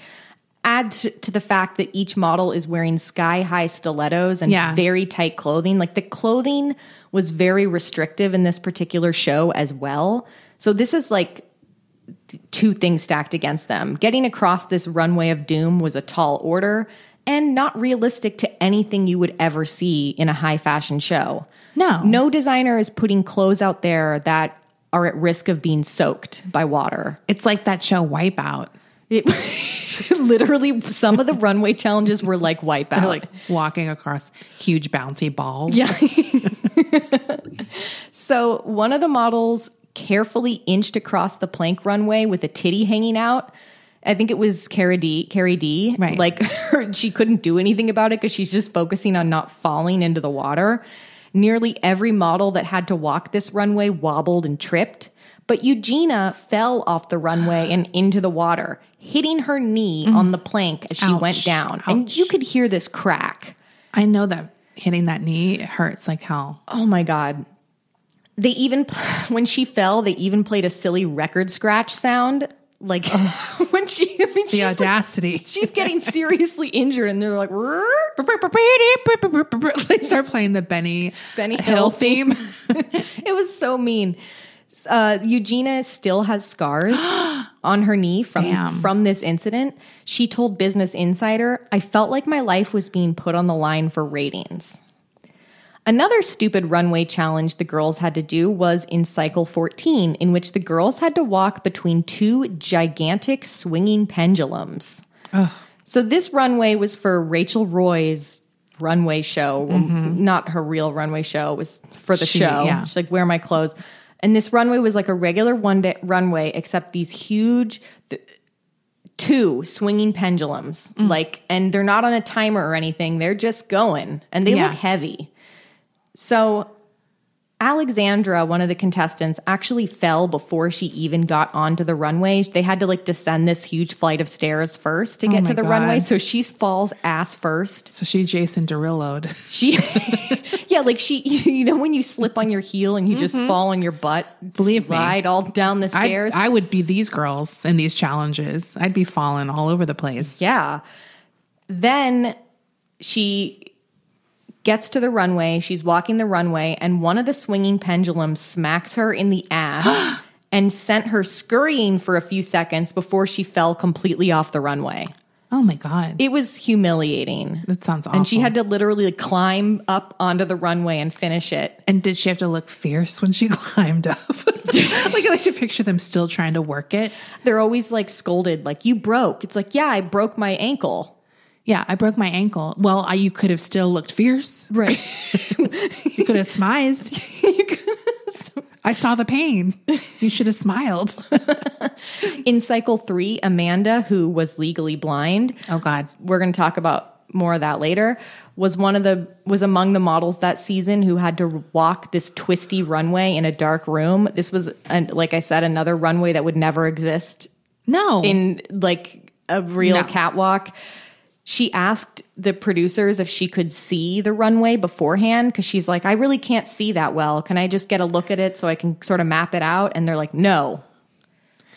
add to, to the fact that each model is wearing sky high stilettos and Yeah. very tight clothing. Like the clothing was very restrictive in this particular show as well. So this is like two things stacked against them. Getting across this runway of doom was a tall order and not realistic to anything you would ever see in a high fashion show. No. No designer is putting clothes out there that are at risk of being soaked by water. It's like that show Wipeout. It, literally, some of the runway challenges were like wipeout. They're like walking across huge bouncy balls. Yeah. so one of the models carefully inched across the plank runway with a titty hanging out. I think it was CariDee. Carrie D. Right. Like her, she couldn't do anything about it because she's just focusing on not falling into the water. Nearly every model that had to walk this runway wobbled and tripped. But Eugena fell off the runway and into the water, hitting her knee mm. on the plank as she Ouch. went down. And you could hear this crack. I know that hitting that knee hurts like hell. Oh my god. They even when she fell, they even played a silly record scratch sound. Like when she, I mean, The she's, like- audacity. she's getting seriously injured, and they're like, they start playing the Benny, Benny Hill Hill theme. it was so mean. Uh, Eugena still has scars on her knee from Damn. from this incident. She told Business Insider, "I felt like my life was being put on the line for ratings." Another stupid runway challenge the girls had to do was in cycle 14, in which the girls had to walk between two gigantic swinging pendulums. So this runway was for Rachel Roy's runway show, not her real runway show. It was for the She- show. yeah. She's like, "Where are my clothes?" And this runway was like a regular one day runway, except these huge. th- Two swinging pendulums, Mm. like, and they're not on a timer or anything. They're just going, and they Yeah. look heavy. So Alexandra, one of the contestants, actually fell before she even got onto the runway. They had to like descend this huge flight of stairs first to get Oh to the God. runway. So she falls ass first. So she Jason Derulo'd. She, yeah, like she, you know, when you slip on your heel and you just fall on your butt, Mm-hmm. Believe me. slide all down the I, stairs. I would be these girls in these challenges. I'd be falling all over the place. Yeah. Then she gets to the runway. She's walking the runway, and one of the swinging pendulums smacks her in the ass and sent her scurrying for a few seconds before she fell completely off the runway. Oh my God. It was humiliating. that sounds awful. And she had to literally climb up onto the runway and finish it. And did she have to look fierce when she climbed up? like I like to picture them still trying to work it. They're always like scolded, like, you broke. It's like, yeah, I broke my ankle. Yeah, I broke my ankle. Well, I, you could have still looked fierce. Right. You could have smized. I saw the pain. You should have smiled. In cycle three, Amanda, who was legally blind, Oh God. we're going to talk about more of that later was one of the was among the models that season who had to walk this twisty runway in a dark room this was an, like i said another runway that would never exist No. in like a real No. catwalk she asked the producers if she could see the runway beforehand because she's like i really can't see that well can i just get a look at it so i can sort of map it out and they're like no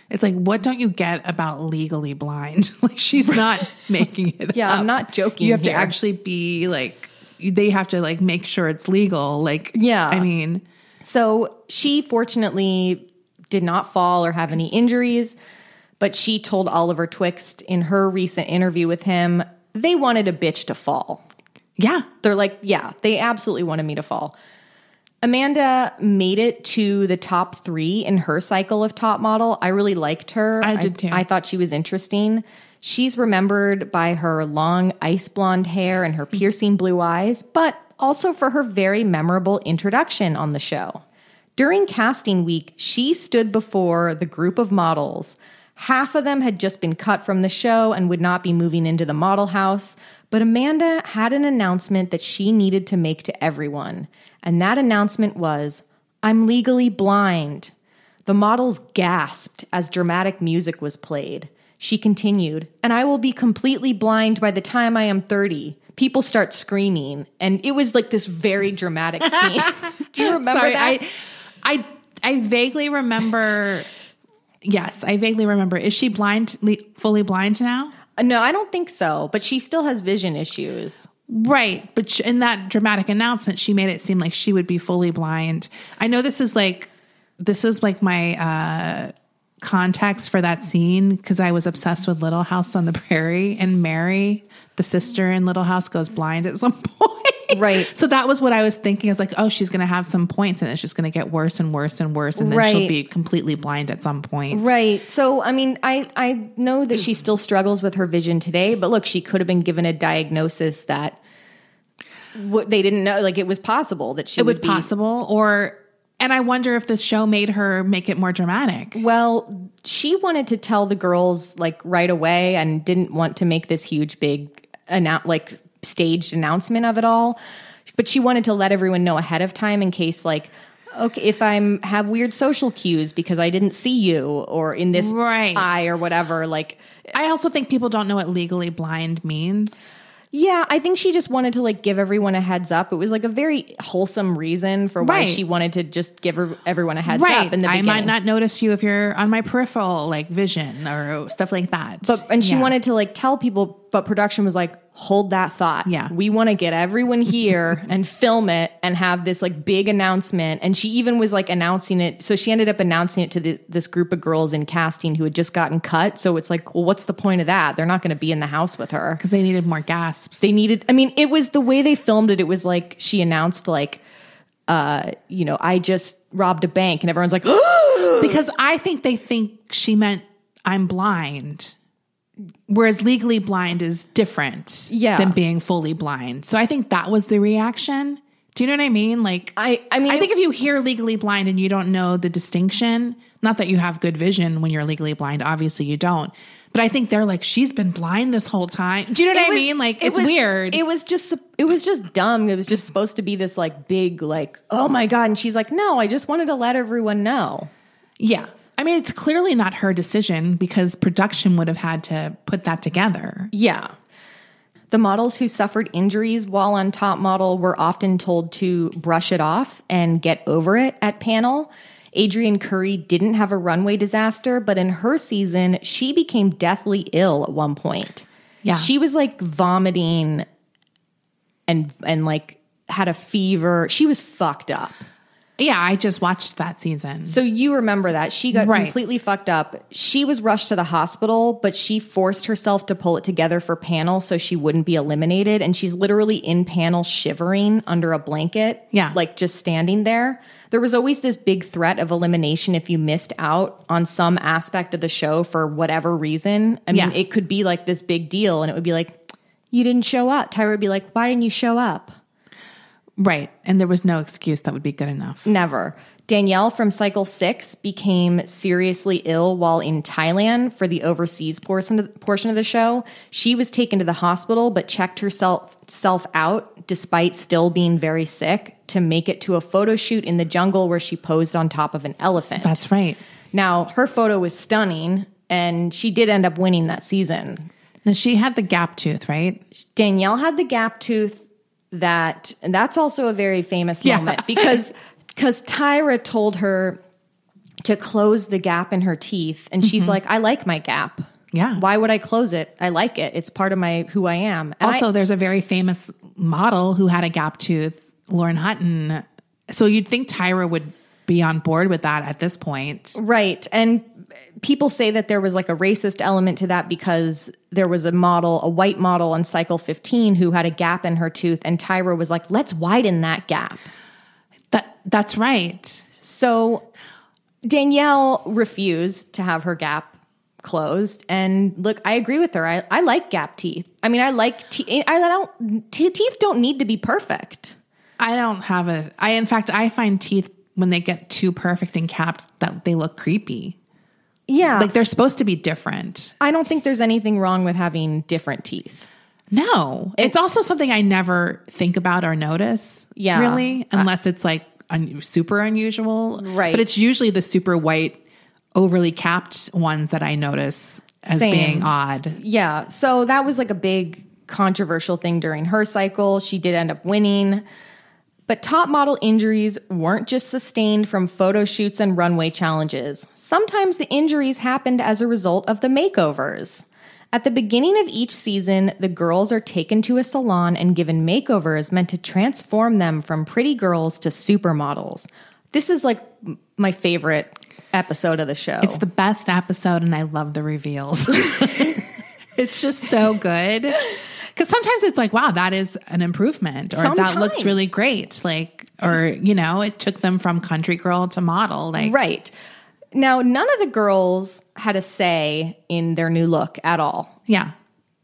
it's like, what don't you get about legally blind? like she's not making it. Yeah, I'm not joking You have here. to actually be like. They have to like make sure it's legal. Like, Yeah. I mean, So she fortunately did not fall or have any injuries, but she told Oliver Twixt in her recent interview with him they wanted a bitch to fall. yeah, They're like, yeah, they absolutely wanted me to fall. Amanda made it to the top three in her cycle of top model. I really liked her. I did too. I thought she was interesting. She's remembered by her long ice blonde hair and her piercing blue eyes, but also for her very memorable introduction on the show. During casting week, she stood before the group of models. Half of them had just been cut from the show and would not be moving into the model house, but Amanda had an announcement that she needed to make to everyone. And that announcement was I'm legally blind. The models gasped as dramatic music was played. She continued, and I will be completely blind by the time I am 30. People start screaming, and it was like this very dramatic scene. Do you remember Sorry, that? I, I, I vaguely remember. Yes, I vaguely remember. Is she blind, fully blind now? no, I don't think so, but she still has vision issues. Right, but in that dramatic announcement, she made it seem like she would be fully blind. I know this is like this is like my uh context for that scene because I was obsessed with Little House on the Prairie and Mary, the sister in Little House, goes blind at some point. Right. So that was what I was thinking. I was like, oh, she's going to have some points and it's just going to get worse and worse and worse. And then she'll be completely blind at some point. Right. So, I mean, I I know that she still struggles with her vision today, but look, she could have been given a diagnosis that what they didn't know, like it was possible that she It was be- possible. Or, and I wonder if this show made her make it more dramatic. Well, she wanted to tell the girls like right away and didn't want to make this huge big annou- like staged announcement of it all. But she wanted to let everyone know ahead of time in case like okay, if I'm have weird social cues because I didn't see you or in this Right. eye or whatever like I also think people don't know what legally blind means. yeah, I think she just wanted to like give everyone a heads up. It was like a very wholesome reason for why Right. she wanted to just give her, everyone a heads Right. up in the I beginning. might not notice you if you're on my peripheral like vision or stuff like that. But and she Yeah. wanted to like tell people, but production was like, hold that thought. Yeah. We want to get everyone here and film it and have this like big announcement. And she even was like announcing it. So she ended up announcing it to the, this group of girls in casting who had just gotten cut. So it's like, well, what's the point of that? They're not going to be in the house with her. because they needed more gasps. They needed, I mean, it was the way they filmed it. It was like she announced, like, uh, you know, I just robbed a bank, and everyone's like, because I think they think she meant I'm blind. Whereas legally blind is different Yeah. than being fully blind. So I think that was the reaction. Do you know what I mean? Like I I mean I think if you hear legally blind and you don't know the distinction, not that you have good vision when you're legally blind, obviously you don't. But I think they're like, she's been blind this whole time. Do you know what I was- mean? Like it it's was- weird. It was just it was just dumb. It was just supposed to be this like big like oh my god, and she's like, no, I just wanted to let everyone know. yeah. I mean, it's clearly not her decision because production would have had to put that together. Yeah. The models who suffered injuries while on Top Model were often told to brush it off and get over it at panel. Adrianne Curry didn't have a runway disaster, but in her season, she became deathly ill at one point. Yeah. She was like vomiting and and like had a fever. She was fucked up. Yeah, I just watched that season. So you remember that she got Right. completely fucked up. She was rushed to the hospital, but she forced herself to pull it together for panel so she wouldn't be eliminated. And she's literally in panel shivering under a blanket. Yeah. Like just standing there. There was always this big threat of elimination if you missed out on some aspect of the show for whatever reason. I mean, Yeah. it could be like this big deal and it would be like, you didn't show up. Tyra would be like, why didn't you show up? Right. And there was no excuse that would be good enough. Never. Danielle from Cycle 6 became seriously ill while in Thailand for the overseas portion of, portion of the show. She was taken to the hospital but checked herself self out despite still being very sick to make it to a photo shoot in the jungle where she posed on top of an elephant. That's right. now, her photo was stunning and she did end up winning that season. Now she had the gap tooth, right? Danielle had the gap tooth that and that's also a very famous Yeah. moment because because Tyra told her to close the gap in her teeth and she's like I like my gap. Mm-hmm. Yeah. Why would I close it? I like it. It's part of my who I am. And I- Also, there's a very famous model who had a gap tooth, Lauren Hutton. So you'd think Tyra would be on board with that at this point. Right. And people say that there was like a racist element to that because there was a model, a white model on cycle 15 who had a gap in her tooth and Tyra was like, "Let's widen that gap." That that's right. So Danielle refused to have her gap closed. And look, I agree with her. I, I like gap teeth. I mean, I like teeth. I don't, te- teeth don't need to be perfect. I don't have a I in fact I find teeth when they get too perfect and capped that they look creepy. Yeah. Like they're supposed to be different. I don't think there's anything wrong with having different teeth. No. it's also something I never think about or notice. Yeah. Really, uh, unless it's like un- super unusual. Right. But it's usually the super white, overly capped ones that I notice as Same. being odd. Yeah. So that was like a big controversial thing during her cycle. She did end up winning. But top model injuries weren't just sustained from photo shoots and runway challenges. Sometimes the injuries happened as a result of the makeovers. At the beginning of each season, the girls are taken to a salon and given makeovers meant to transform them from pretty girls to supermodels. This is like my favorite episode of the show. It's the best episode, and I love the reveals. it's just so good. Because sometimes it's like, wow, that is an improvement, or that looks really great. Like, or, you know, it took them from country girl to model. Like, Right. Now, none of the girls had a say in their new look at all. yeah.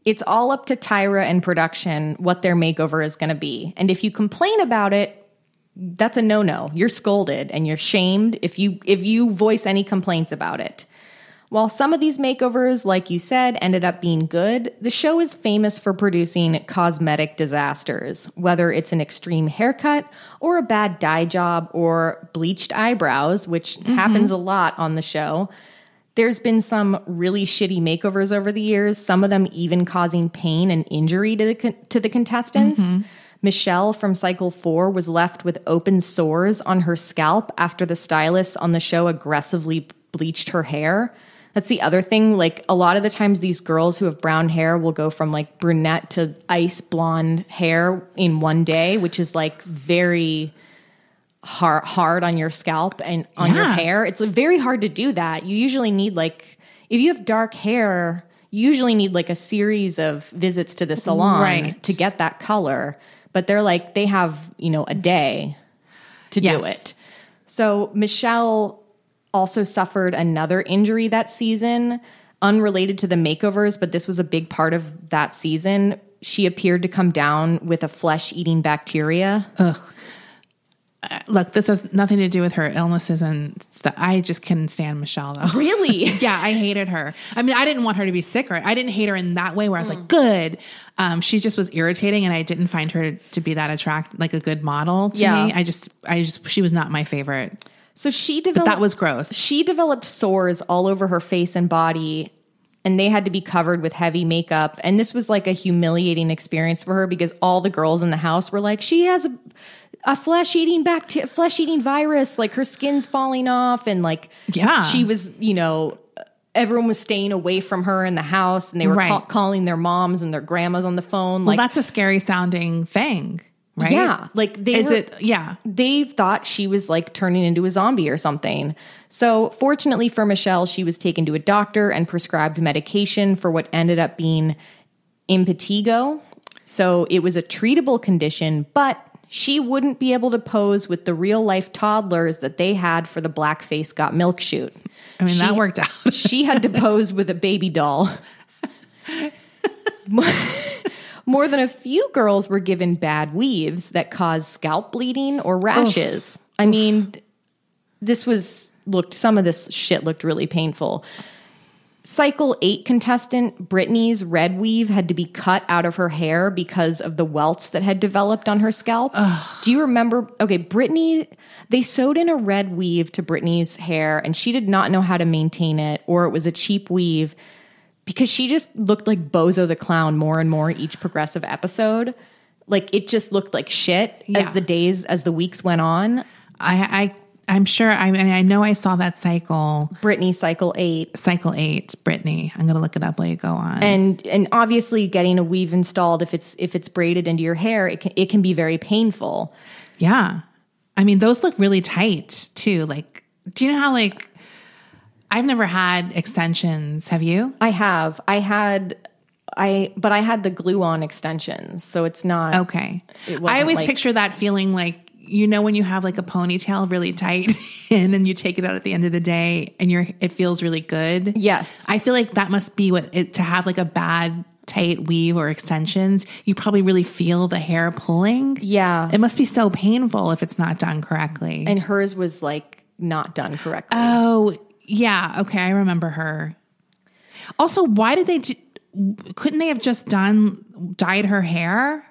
It's all up to Tyra and production what their makeover is going to be. And if you complain about it, that's a no-no. You're scolded and you're shamed if you if you voice any complaints about it. While some of these makeovers, like you said, ended up being good, the show is famous for producing cosmetic disasters, whether it's an extreme haircut or a bad dye job or bleached eyebrows, which mm-hmm. happens a lot on the show. There's been some really shitty makeovers over the years, some of them even causing pain and injury to the con- to the contestants. Mm-hmm. Michelle from Cycle 4 was left with open sores on her scalp after the stylist on the show aggressively bleached her hair. That's the other thing. Like a lot of the times, these girls who have brown hair will go from like brunette to ice blonde hair in one day, which is like very hard, hard on your scalp and on your hair. It's very hard to do that. You usually need like, if you have dark hair, you usually need like a series of visits to the salon Right. to get that color. But they're like, they have, you know, a day to do it. So Michelle also suffered another injury that season. unrelated to the makeovers, but this was a big part of that season. She appeared to come down with a flesh eating bacteria. Ugh! Look, this has nothing to do with her illnesses and stuff. I just couldn't stand Michelle though. Really? yeah, I hated her. I mean, I didn't want her to be sick or I didn't hate her in that way where I was like, good. Um, she just was irritating and I didn't find her to be that attract like a good model to Yeah. me. I just I just she was not my favorite. So she But developed that was gross. she developed sores all over her face and body and they had to be covered with heavy makeup and this was like a humiliating experience for her because all the girls in the house were like she has a, a flesh eating bacteria flesh eating virus like her skin's falling off and like Yeah. she was you know everyone was staying away from her in the house and they were Right. ca- calling their moms and their grandmas on the phone Well, like that's a scary sounding thing, right? yeah like they Is were, it yeah. they thought she was like turning into a zombie or something. So, fortunately for Michelle, she was taken to a doctor and prescribed medication for what ended up being impetigo. So, it was a treatable condition, but she wouldn't be able to pose with the real life toddlers that they had for the Blackface Got Milk shoot. I mean, that worked out. she had to pose with a baby doll. More than a few girls were given bad weaves that caused scalp bleeding or rashes. I mean, this was looked some of this shit looked really painful. Cycle 8 contestant Brittany's red weave had to be cut out of her hair because of the welts that had developed on her scalp. Do you remember? Okay, Brittany, they sewed in a red weave to Brittany's hair and she did not know how to maintain it or it was a cheap weave because she just looked like Bozo the Clown more and more each progressive episode. Like it just looked like shit Yeah. as the days, as the weeks went on. I I I'm sure I mean I know I saw that cycle Brittany cycle 8 cycle 8 Brittany. I'm going to look it up while you go on. and and obviously getting a weave installed if it's if it's braided into your hair it can it can be very painful Yeah. I mean, those look really tight too. Like, do you know how, like, I've never had extensions. Have you? i have i had i but i had the glue on extensions so it's not Okay. It I always like- picture that feeling like, you know, when you have like a ponytail really tight and then you take it out at the end of the day and you're, it feels really good. yes I feel like that must be what it to have like a bad tight weave or extensions. You probably really feel the hair pulling. yeah It must be so painful if it's not done correctly. and hers was like not done correctly Oh, yeah. Okay, I remember her. Also, why did they? Do, couldn't they have just done dyed her hair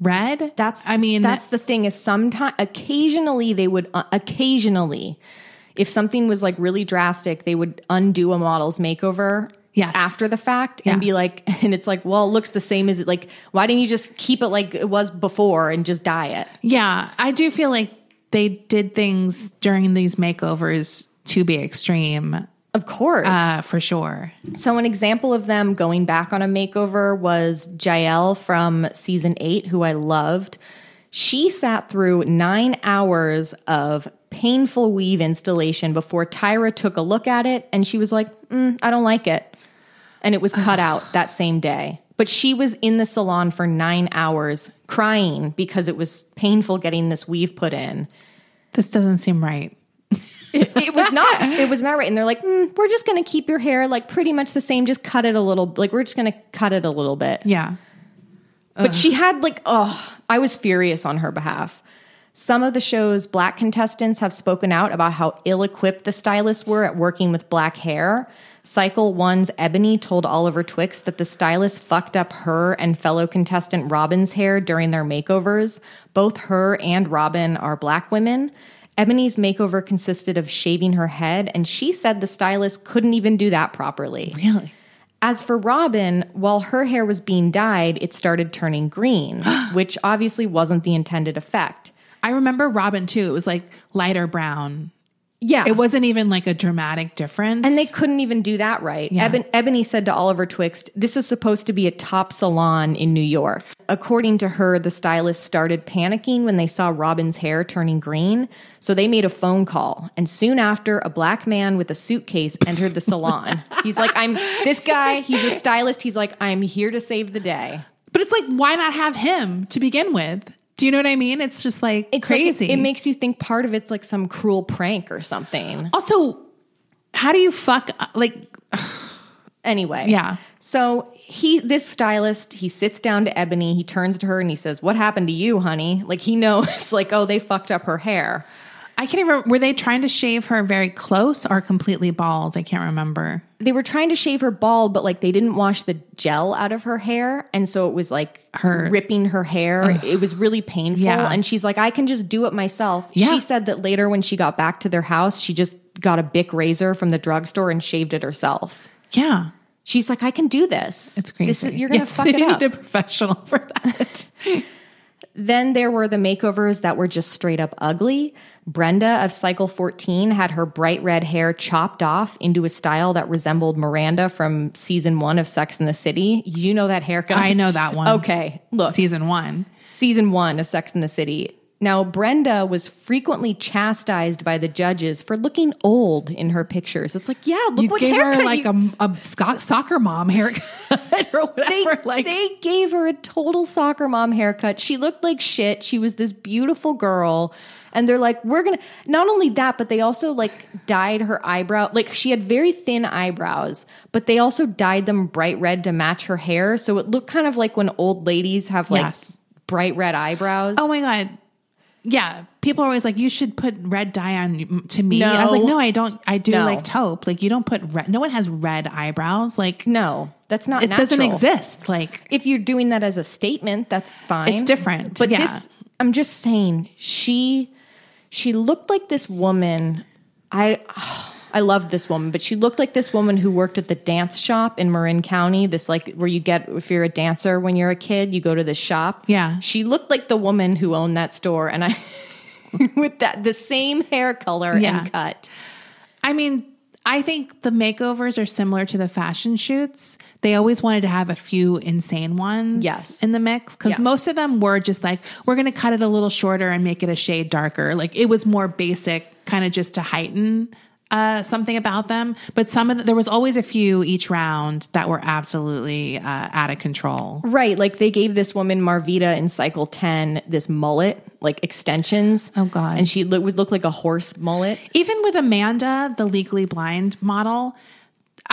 red? That's I mean, that's the thing is sometimes occasionally they would uh, occasionally if something was like really drastic they would undo a model's makeover Yes. after the fact Yeah. and be like and it's like well it looks the same as it like why didn't you just keep it like it was before and just dye it yeah. I do feel like they did things during these makeovers to be extreme, of course uh, for sure. So, an example of them going back on a makeover was Jael from season eight, who I loved. She sat through nine hours of painful weave installation before Tyra took a look at it and she was like, "Mm, I don't like it. And it was cut out that same day. But she was in the salon for nine hours crying because it was painful getting this weave put in. This doesn't seem right. it was not it was not right. And they're like mm, we're just going to keep your hair like pretty much the same. Just cut it a little like we're just going to cut it a little bit. Yeah. but she had like oh i was furious on her behalf. Some of the show's black contestants have spoken out about how ill-equipped the stylists were at working with black hair. Cycle one's ebony told Oliver Twixt that the stylist fucked up her and fellow contestant robin's hair during their makeovers. Both her and robin are black women Ebony's makeover consisted of shaving her head, and she said the stylist couldn't even do that properly. Really? As for Robin, while her hair was being dyed, it started turning green, which obviously wasn't the intended effect. I remember Robin too. It was like lighter brown. Yeah. It wasn't even like a dramatic difference. and they couldn't even do that right. Eben- Ebony said to Oliver Twixt, This is supposed to be a top salon in New York. According to her, the stylist started panicking when they saw Robin's hair turning green. So they made a phone call. And soon after, a black man with a suitcase entered the salon. he's like, I'm this guy, he's a stylist. He's like, I'm here to save the day. But it's like, why not have him to begin with? Do you know what I mean? It's just like It's like- crazy. it makes you think part of it's like some cruel prank or something. also, how do you fuck? Uh, like, Anyway. Yeah. So he, this stylist, he sits down to Ebony. He turns to her and he says, What happened to you, honey? Like he knows, like, oh, they fucked up her hair. I can't even. Were they trying to shave her very close or completely bald? I can't remember. They were trying to shave her bald, but like they didn't wash the gel out of her hair. And so it was like Her- ripping her hair. It was really painful. Yeah. And she's like, I can just do it myself. Yeah. She said that later when she got back to their house, she just got a Bic razor from the drugstore and shaved it herself. Yeah, She's like, I can do this. it's crazy. This is, you're gonna Yeah, fuck it up. need a professional for that. Then there were the makeovers that were just straight up ugly. Brenda of Cycle 14 had her bright red hair chopped off into a style that resembled Miranda from season one of Sex and the City. You know that haircut? I know that one. Okay, look, Season one. season one of Sex and the City. Now, Brenda was frequently chastised by the judges for looking old in her pictures. It's like, yeah, look You what gave her like you- a, a soccer mom haircut or they, like, they gave her a total soccer mom haircut. She looked like shit. She was this beautiful girl. And they're like, we're gonna not only that, but they also like dyed her eyebrow. Like she had very thin eyebrows, but they also dyed them bright red to match her hair. So it looked kind of like when old ladies have like Yes. bright red eyebrows. oh my god. Yeah, people are always like, you should put red dye on to me. I was like, No. no, I don't. I do No. like taupe. Like, you don't put red. No one has red eyebrows. Like, no, that's not it doesn't exist. Like, If you're doing that as a statement, that's fine. It's different, But yeah. this I'm just saying she she looked like this woman I I loved this woman, but she looked like this woman who worked at the dance shop in Marin County. This like where you get if you're a dancer when you're a kid, you go to this shop. Yeah. She looked like the woman who owned that store and I with that the same hair color Yeah. and cut. I mean, I think the makeovers are similar to the fashion shoots. They always wanted to have a few insane ones Yes. in the mix because Yeah. most of them were just like, we're going to cut it a little shorter and make it a shade darker. Like it was more basic, kind of just to heighten uh, something about them. But some of the, there was always a few each round that were absolutely uh, out of control. Right, like they gave this woman Marvita in cycle 10 this mullet, like extensions. Oh, God. And she would look like a horse mullet. Even with Amanda, the legally blind model,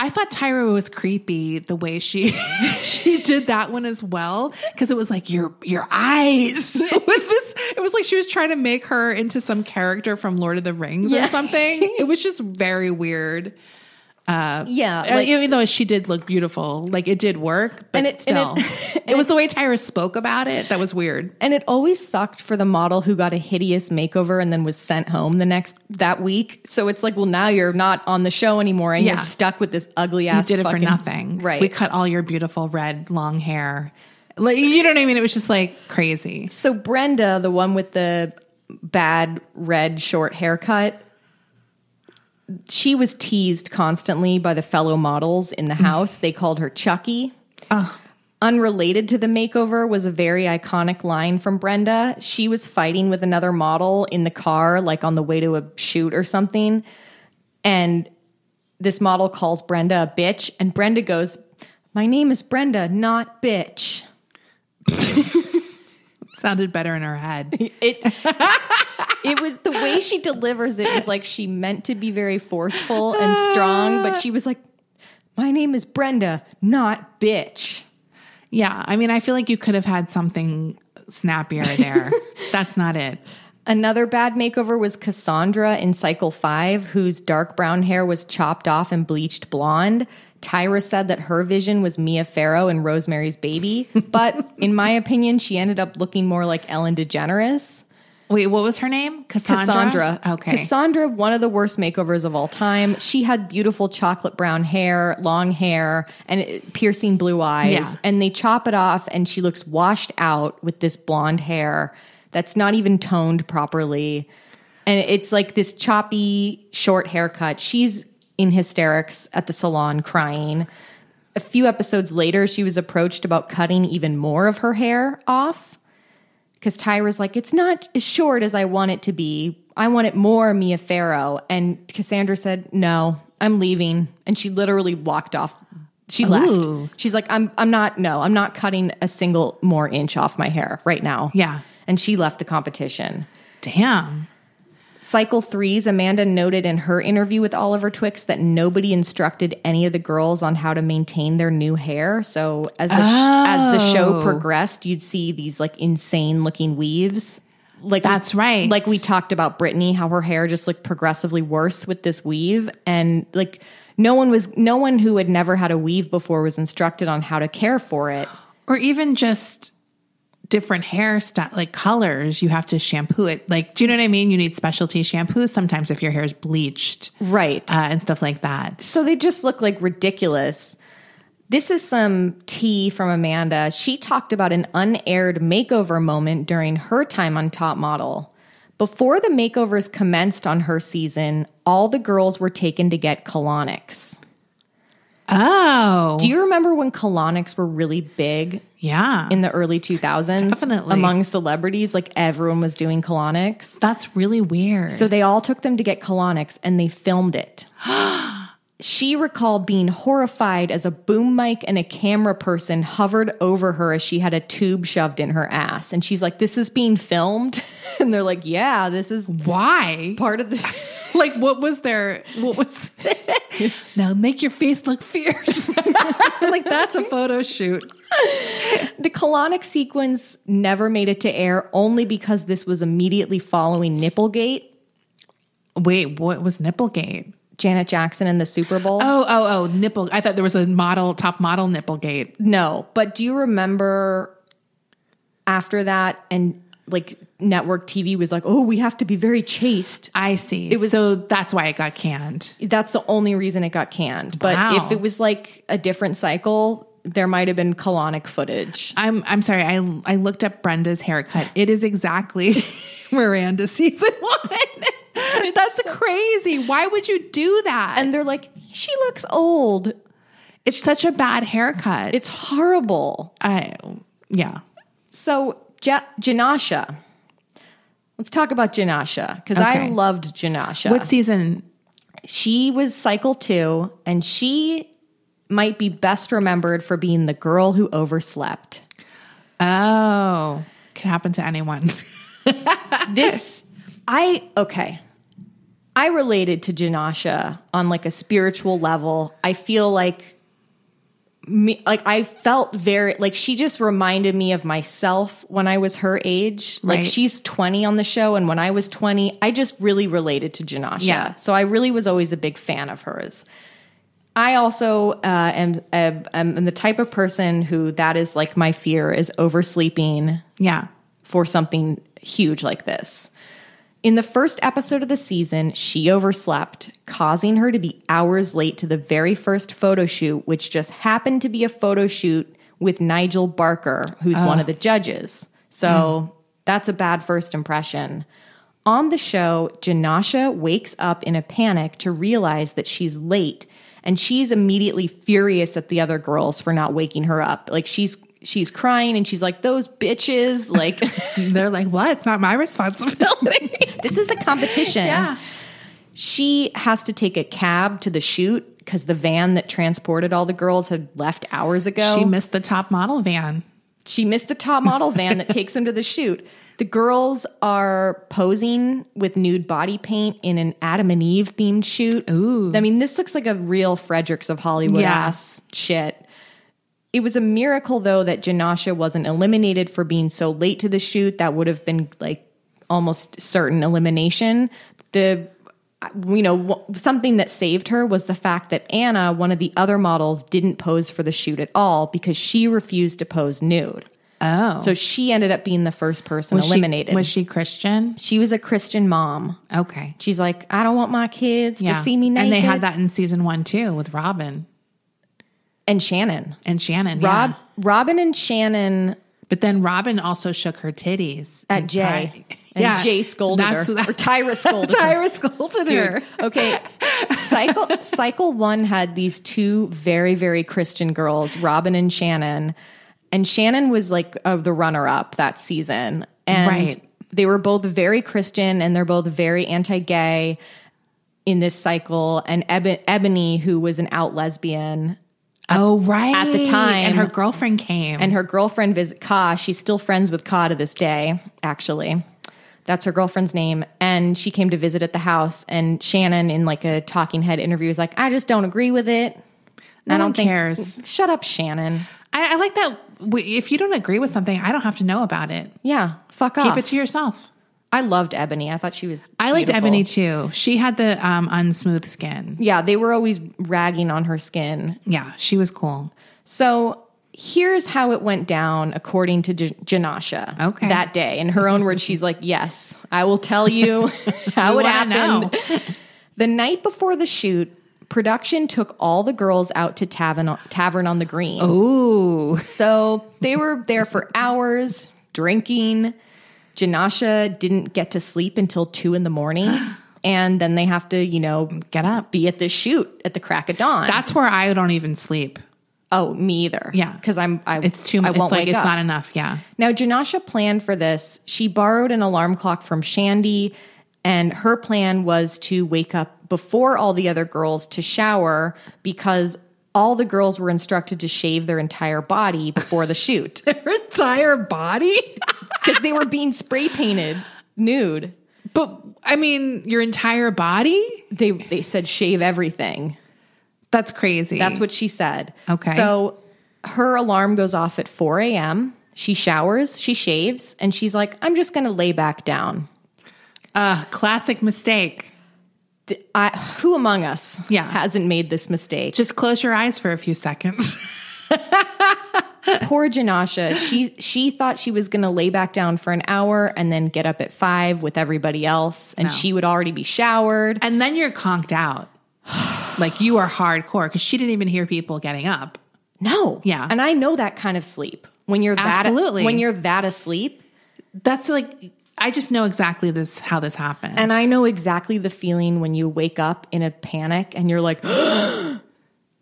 I thought Tyra was creepy the way she she did that one as well because it was like your your eyes with this. It was like she was trying to make her into some character from Lord of the Rings Yeah. or something. It was just very weird. Yeah, Uh, like, even though she did look beautiful, like it did work, but And it- and still, it- it, was the way Tyra spoke about it that was weird. and it always sucked for the model who got a hideous makeover and then was sent home the next that week. So it's like, well, now you're not on the show anymore and Yeah. you're stuck with this ugly ass. You did it for nothing, right? We cut all your beautiful red long hair. Like you know what I mean? It was just like crazy. So Brenda, the one with the bad red short haircut, she was teased constantly by the fellow models in the mm. house. They called her Chucky. Unrelated to the makeover was a very iconic line from Brenda. She was fighting with another model in the car, like on the way to a shoot or something. And this model calls Brenda a bitch, and Brenda goes, My name is Brenda, not bitch. sounded better in her head. It it was the way she delivers it was like she meant to be very forceful and strong, but she was like, "My name is Brenda, not bitch." yeah, I mean, I feel like you could have had something snappier there. That's not it. Another bad makeover was Cassandra in Cycle 5, whose dark brown hair was chopped off and bleached blonde. Tyra said that her vision was Mia Farrow and Rosemary's Baby, but in my opinion, she ended up looking more like Ellen DeGeneres. Wait, what was her name? Cassandra. Cassandra. Okay. Cassandra, one of the worst makeovers of all time. She had beautiful chocolate brown hair, long hair, and piercing blue eyes. Yeah. And they chop it off, and she looks washed out with this blonde hair that's not even toned properly. And it's like this choppy, short haircut. She's in hysterics at the salon crying. A few episodes later, she was approached about cutting even more of her hair off because Tyra's like, it's not as short as I want it to be. I want it more Mia Farrow. And Cassandra said, no, I'm leaving. And she literally walked off. She Ooh. left. She's like, I'm, I'm not, no, I'm not cutting a single more inch off my hair right now. Yeah. And she left the competition. Damn. Cycle threes, Amanda noted in her interview with Oliver Twixt that nobody instructed any of the girls on how to maintain their new hair. So as the, sh- as the show Oh. progressed, you'd see these like insane looking weaves. Like That's right. Like we talked about Brittany, how her hair just looked progressively worse with this weave, and like no one was, no one who had never had a weave before was instructed on how to care for it. or even just different hairstyle like colors you have to shampoo it like do you know what i mean you need specialty shampoos sometimes if your hair is bleached Right. uh, and stuff like that So they just look like ridiculous. This is some tea from Amanda. She talked about an unaired makeover moment during her time on Top Model. Before the makeovers commenced on her season, all the girls were taken to get colonics. Oh Do you remember when colonics were really big yeah in the early 2000s? Definitely. Among celebrities, like everyone was doing colonics. that's really weird So they all took them to get colonics and they filmed it. she recalled being horrified as a boom mic and a camera person hovered over her as she had a tube shoved in her ass. And she's like, This is being filmed? And they're like, Yeah, this is why part of the. like what was their what was now make your face look fierce like that's a photo shoot The colonic sequence never made it to air only because this was immediately following Nipplegate, wait what was nipplegate Janet Jackson in the Super Bowl. oh oh oh nipple i thought there was a model top model nipplegate No, but do you remember after that and like network TV was like, "Oh, we have to be very chaste." i see It was- so that's why it got canned That's the only reason it got canned. But Wow. if it was like a different cycle, there might have been colonic footage. I'm I'm sorry. I I looked up Brenda's haircut. It is exactly Miranda season one. That's crazy. Why would you do that? And they're like, "She looks old. it's such a bad haircut. It's horrible." I yeah. So, ja- Jenascia. Let's talk about Jenascia because I loved Jenascia. What season? she was cycle two, and she might be best remembered for being the girl who overslept. Oh, can happen to anyone. This, I, okay. I related to Jenascia on like a spiritual level. I feel like me, like I felt very, like she just reminded me of myself when I was her age. Like Right. she's 20 on the show. And when I was 20, I just really related to Jenascia. Yeah. So I really was always a big fan of hers. I also uh, am, am, am the type of person who that is like my fear is oversleeping yeah. for something huge like this. In the first episode of the season, she overslept, causing her to be hours late to the very first photo shoot, which just happened to be a photo shoot with Nigel Barker, who's one of the judges. So that's a bad first impression. On the show, Jenascia wakes up in a panic to realize that she's late, and she's immediately furious at the other girls for not waking her up. Like she's she's crying and she's like, "Those bitches!" Like They're like, what? It's not my responsibility. this is a competition. yeah. She has to take a cab to the shoot because the van that transported all the girls had left hours ago. She missed the top model van. she missed the top model van that takes them to the shoot. The girls are posing with nude body paint in an Adam and Eve themed shoot. Ooh. I mean, this looks like a real Fredericks of Hollywood Yeah. ass shit. It was a miracle, though, that Jenascia wasn't eliminated for being so late to the shoot. That would have been like almost certain elimination. The you know something that saved her was the fact that Anna, one of the other models, didn't pose for the shoot at all because she refused to pose nude. Oh. So she ended up being the first person was eliminated. She, was she Christian? she was a Christian mom. Okay. She's like, I don't want my kids to see me naked. And they had that in season one too with Robin and Shannon. and Shannon. Rob, yeah. Robin and Shannon But then Robin also shook her titties at and Jay. And Jay scolded her. that's- Or Tyra scolded her. Tyra scolded her. okay. Cycle Cycle One had these two very very Christian girls, Robin and Shannon, and Shannon was like uh, the runner up that season, and Right. they were both very Christian and they're both very anti gay in this cycle. And Eb- Ebony, who was an out lesbian, Oh, right. at the time- And her girlfriend came. and her girlfriend visit Ka. She's still friends with Ka to this day, actually. That's her girlfriend's name. And she came to visit at the house. And Shannon, in like a talking head interview, was like, I just don't agree with it. No I don't one think- cares. Shut up, Shannon. I, I like that. If you don't agree with something, I don't have to know about it. Yeah, fuck off. Keep it to yourself. I loved Ebony. I thought she was. I liked. Ebony too. She had the um, unsmooth skin. Yeah, they were always ragging on her skin. Yeah, she was cool. So here's how it went down according to J- Jenascia Okay. that day. In her own words, she's like, Yes, I will tell you how We it happened. the night before the shoot, production took all the girls out to tavern, tavern on the green. Ooh, So they were there for hours drinking. Jenascia didn't get to sleep until two in the morning. And then they have to, you know, get up. be at the shoot at the crack of dawn. That's where I don't even sleep. Oh, me either. Yeah. because I'm. I, It's too I much. It's won't like wake it's up. not enough. Yeah. Now, Jenascia planned for this. She borrowed an alarm clock from Shandi, and her plan was to wake up before all the other girls to shower because all the girls were instructed to shave their entire body before the shoot Her entire body. because they were being spray painted nude. but I mean, your entire body. They they said shave everything. That's crazy. That's what she said. Okay. So her alarm goes off at 4 a.m. She showers, she shaves, and she's like, I'm just going to lay back down. uh, classic mistake. th- I, who among us Yeah. hasn't made this mistake? Just close your eyes for a few seconds. Poor Jenascia. She she thought she was going to lay back down for an hour and then get up at five with everybody else, and No. she would already be showered. and then you're conked out. like you are hardcore because she didn't even hear people getting up. No, Yeah. and I know that kind of sleep when you're that Absolutely. when you're that asleep, That's like I just know exactly this how this happened. and I know exactly the feeling when you wake up in a panic and you're like, Ugh.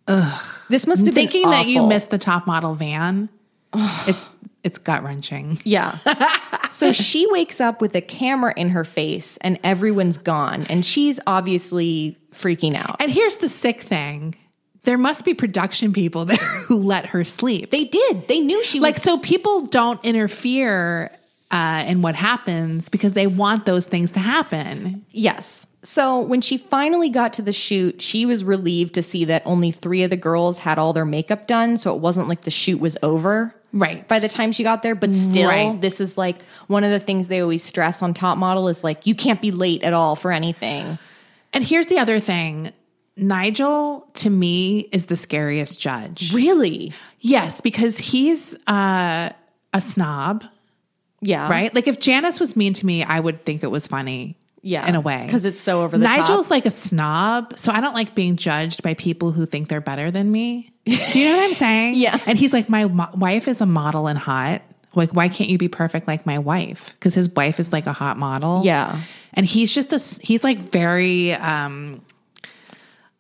This must have thinking been that you missed the top model van. it's it's gut wrenching. Yeah. so she wakes up with a camera in her face and everyone's gone. And she's obviously freaking out. And here's the sick thing: there must be production people there who let her sleep. They did. They knew she was like so people don't interfere uh, in what happens because they want those things to happen. Yes. So when she finally got to the shoot, she was relieved to see that only three of the girls had all their makeup done. So it wasn't like the shoot was over. Right. By the time she got there, but still, Right. this is like one of the things they always stress on Top Model is like, you can't be late at all for anything. And here's the other thing. Nigel to me is the scariest judge. Really? Yes, because he's uh, a snob, Yeah. right? Like if Janice was mean to me, I would think it was funny. Yeah. in a way, Because it's so over the Nigel's top. like a snob, so I don't like being judged by people who think they're better than me. Do you know what I'm saying? Yeah. And he's like, my mo- wife is a model and hot. Like, why can't you be perfect like my wife? Because his wife is like a hot model. Yeah. And he's just a, he's like very, um,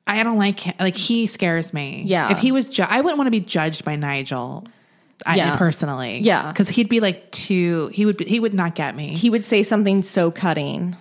I don't like, him. like, he scares me. Yeah. If he was, ju- I wouldn't want to be judged by Nigel. I, Yeah. personally. Yeah. Because he'd be like too, he would, be, he would not get me. he would say something so cutting.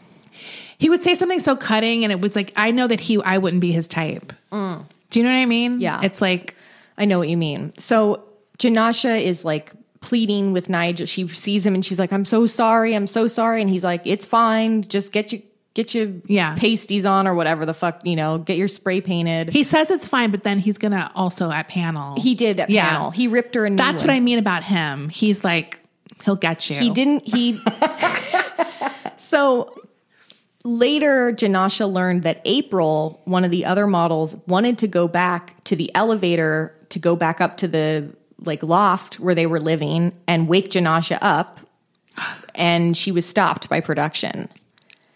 He would say something so cutting, and it was like I know that he I wouldn't be his type. Do you know what I mean? Yeah. It's like I know what you mean. So Jenascia is like pleading with Nigel. She sees him and she's like, "I'm so sorry. I'm so sorry." And he's like, "It's fine. Just get you get your Yeah. pasties on or whatever the fuck you know. Get your spray painted." he says it's fine, but then he's gonna also at panel. He did at Yeah. panel. He ripped her a new That's what I mean about him. He's like he'll get you. He didn't. He. so later, Jenascia learned that April, one of the other models, wanted to go back to the elevator to go back up to the like loft where they were living and wake Jenascia up, and she was stopped by production.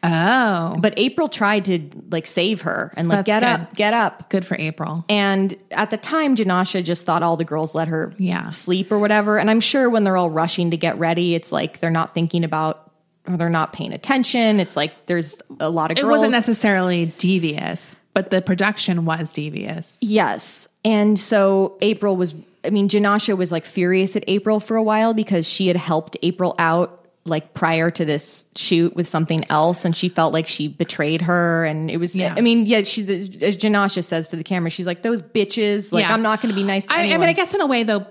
Oh, But April tried to like save her and like get good. up, get up. good for April. And at the time, Jenascia just thought all the girls let her Yeah. sleep or whatever. And I'm sure when they're all rushing to get ready, it's like they're not thinking about or they're not paying attention. It's like there's a lot of girls. It wasn't necessarily devious, but the production was devious. Yes. And so April was, I mean, Jenascia was like furious at April for a while because she had helped April out like prior to this shoot with something else and she felt like she betrayed her and it was Yeah. i mean yeah she the, as jenascia says to the camera she's like those bitches like Yeah. i'm not going to be nice to I, I mean, I guess in a way though,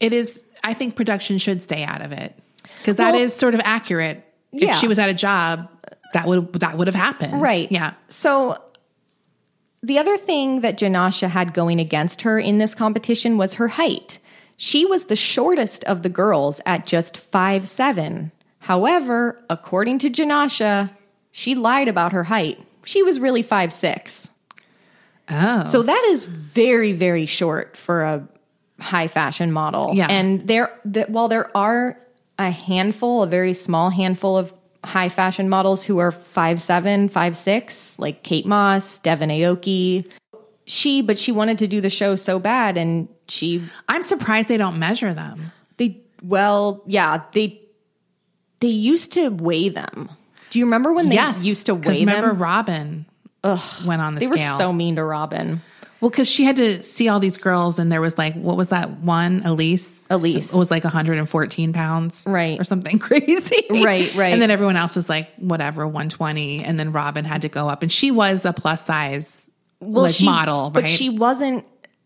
it is. I think production should stay out of it because that Well- is sort of accurate. Yeah. If she was at a job, that would that would have happened. Right. Yeah. So the other thing that Jenascia had going against her in this competition was her height. She was the shortest of the girls at just five seven. However, according to Jenascia, she lied about her height. She was really five six. Oh. So that is very, very short for a high fashion model. Yeah. And there, th- while there are a handful, a very small handful of high fashion models who are five seven, five six, like Kate Moss, Devon Aoki, she, but she wanted to do the show so bad, and she, I'm surprised they don't measure them. they, well, yeah, they, they used to weigh them. Do you remember when they yes. used to weigh remember them? Remember Robin went on the They were so mean to Robin. Well, because she had to see all these girls, and there was like, what was that one? Elyse. Elyse. It was like 114 pounds. Right. Or something crazy. Right, right. And then everyone else is like, whatever, 120. And then Robin had to go up. And she was a plus size like model, But she wasn't.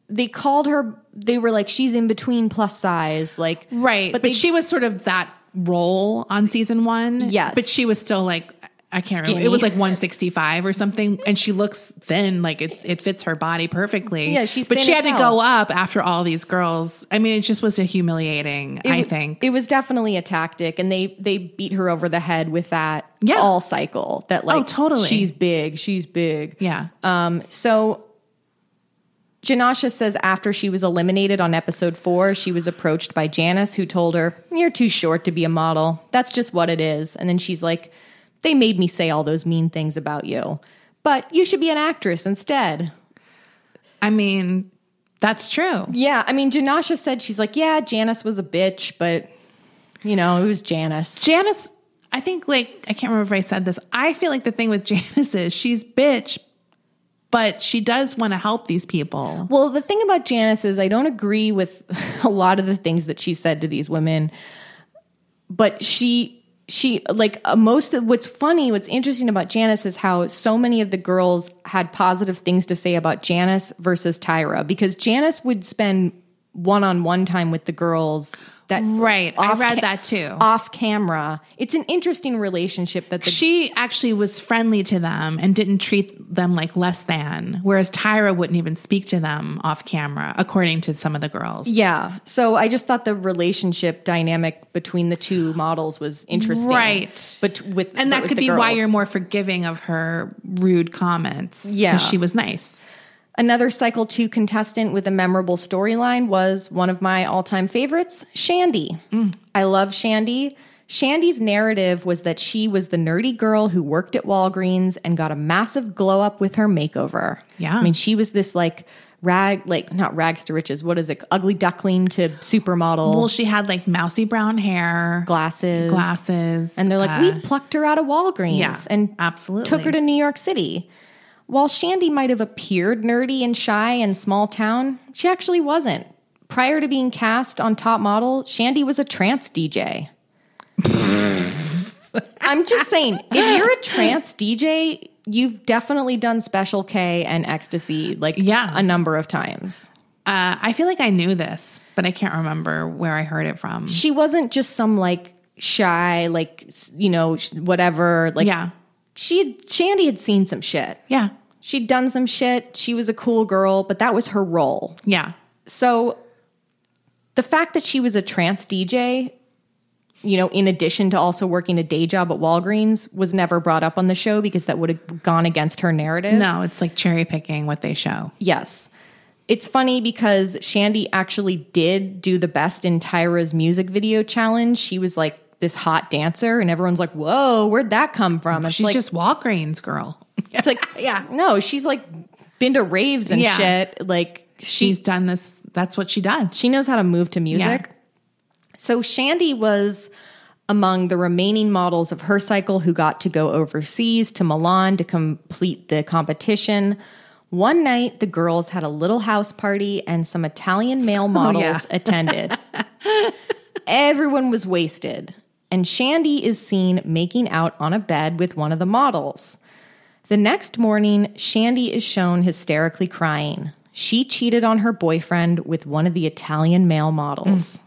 They called her. They were like, she's in between plus size, like Right. But But, they, she was sort of that role on season one. Yes. But she was still like, I can't remember. It was like 165 or something. And she looks thin. Like it, it fits her body perfectly. Yeah, she's But she had to hell. go up after all these girls. I mean, it just was a humiliating, it I think. it was definitely a tactic, and they they beat her over the head with that Yeah. all cycle. That like, Oh, totally. she's big, she's big. yeah. Um, so Jenascia says after she was eliminated on episode four, she was approached by Janice, who told her, You're too short to be a model. That's just what it is. And then she's like, They made me say all those mean things about you, but you should be an actress instead. I mean, that's true. Yeah. I mean, Jenascia said, She's like, Yeah, Janice was a bitch, but, you know, it was Janice. Janice, I think like I can't remember if I said this. I feel like the thing with Janice is she's bitch, but she does want to help these people. Well, the thing about Janice is I don't agree with a lot of the things that she said to these women, but she she like uh, most of what's funny, what's interesting about Janice is how so many of the girls had positive things to say about Janice versus Tyra because Janice would spend one-on-one time with the girls that Right. I off read ca- that too. off camera. It's an interesting relationship that the She actually was friendly to them and didn't treat them like less than, whereas Tyra wouldn't even speak to them off camera, according to some of the girls. Yeah. So I just thought the relationship dynamic between the two models was interesting. Right. But with And that could be why you're more forgiving of her rude comments. Yeah. Because she was nice. Another cycle 2 contestant with a memorable storyline was one of my all-time favorites, Shandi. Mm. I love Shandi. Shandi's narrative was that she was the nerdy girl who worked at Walgreens and got a massive glow up with her makeover. Yeah. I mean, she was this like rag like not rags to riches, what is it? Ugly duckling to supermodel. Well, she had like mousy brown hair, glasses. glasses. And they're like, uh, we plucked her out of Walgreens yeah, and absolutely. took her to New York City. While Shandi might have appeared nerdy and shy in small town, she actually wasn't. Prior to being cast on Top Model, Shandi was a trance DJ. I'm just saying, if you're a trance DJ, you've definitely done Special K and Ecstasy like Yeah. a number of times. Uh, I feel like I knew this, but I can't remember where I heard it from. She wasn't just some like shy, like, you know, whatever. Like, yeah. she had, Shandi had seen some shit. Yeah. She'd done some shit. She was a cool girl, but that was her role. Yeah. So the fact that she was a trance DJ, you know, in addition to also working a day job at Walgreens, was never brought up on the show because that would have gone against her narrative. No, it's like cherry picking what they show. Yes. It's funny because Shandi actually did do the best in Tyra's music video challenge. She was like this hot dancer, and everyone's like, "Whoa, where'd that come from?" It's She's like, just Walgreens girl. it's like, yeah, no, she's like been to raves and Yeah. shit. Like she She's done this. That's what she does. she knows how to move to music. So Shandi was among the remaining models of her cycle who got to go overseas to Milan to complete the competition. One night, the girls had a little house party and some Italian male oh, models yeah. attended. Everyone was wasted, and Shandi is seen making out on a bed with one of the models. The next morning, Shandi is shown hysterically crying. She cheated on her boyfriend with one of the Italian male models. Mm.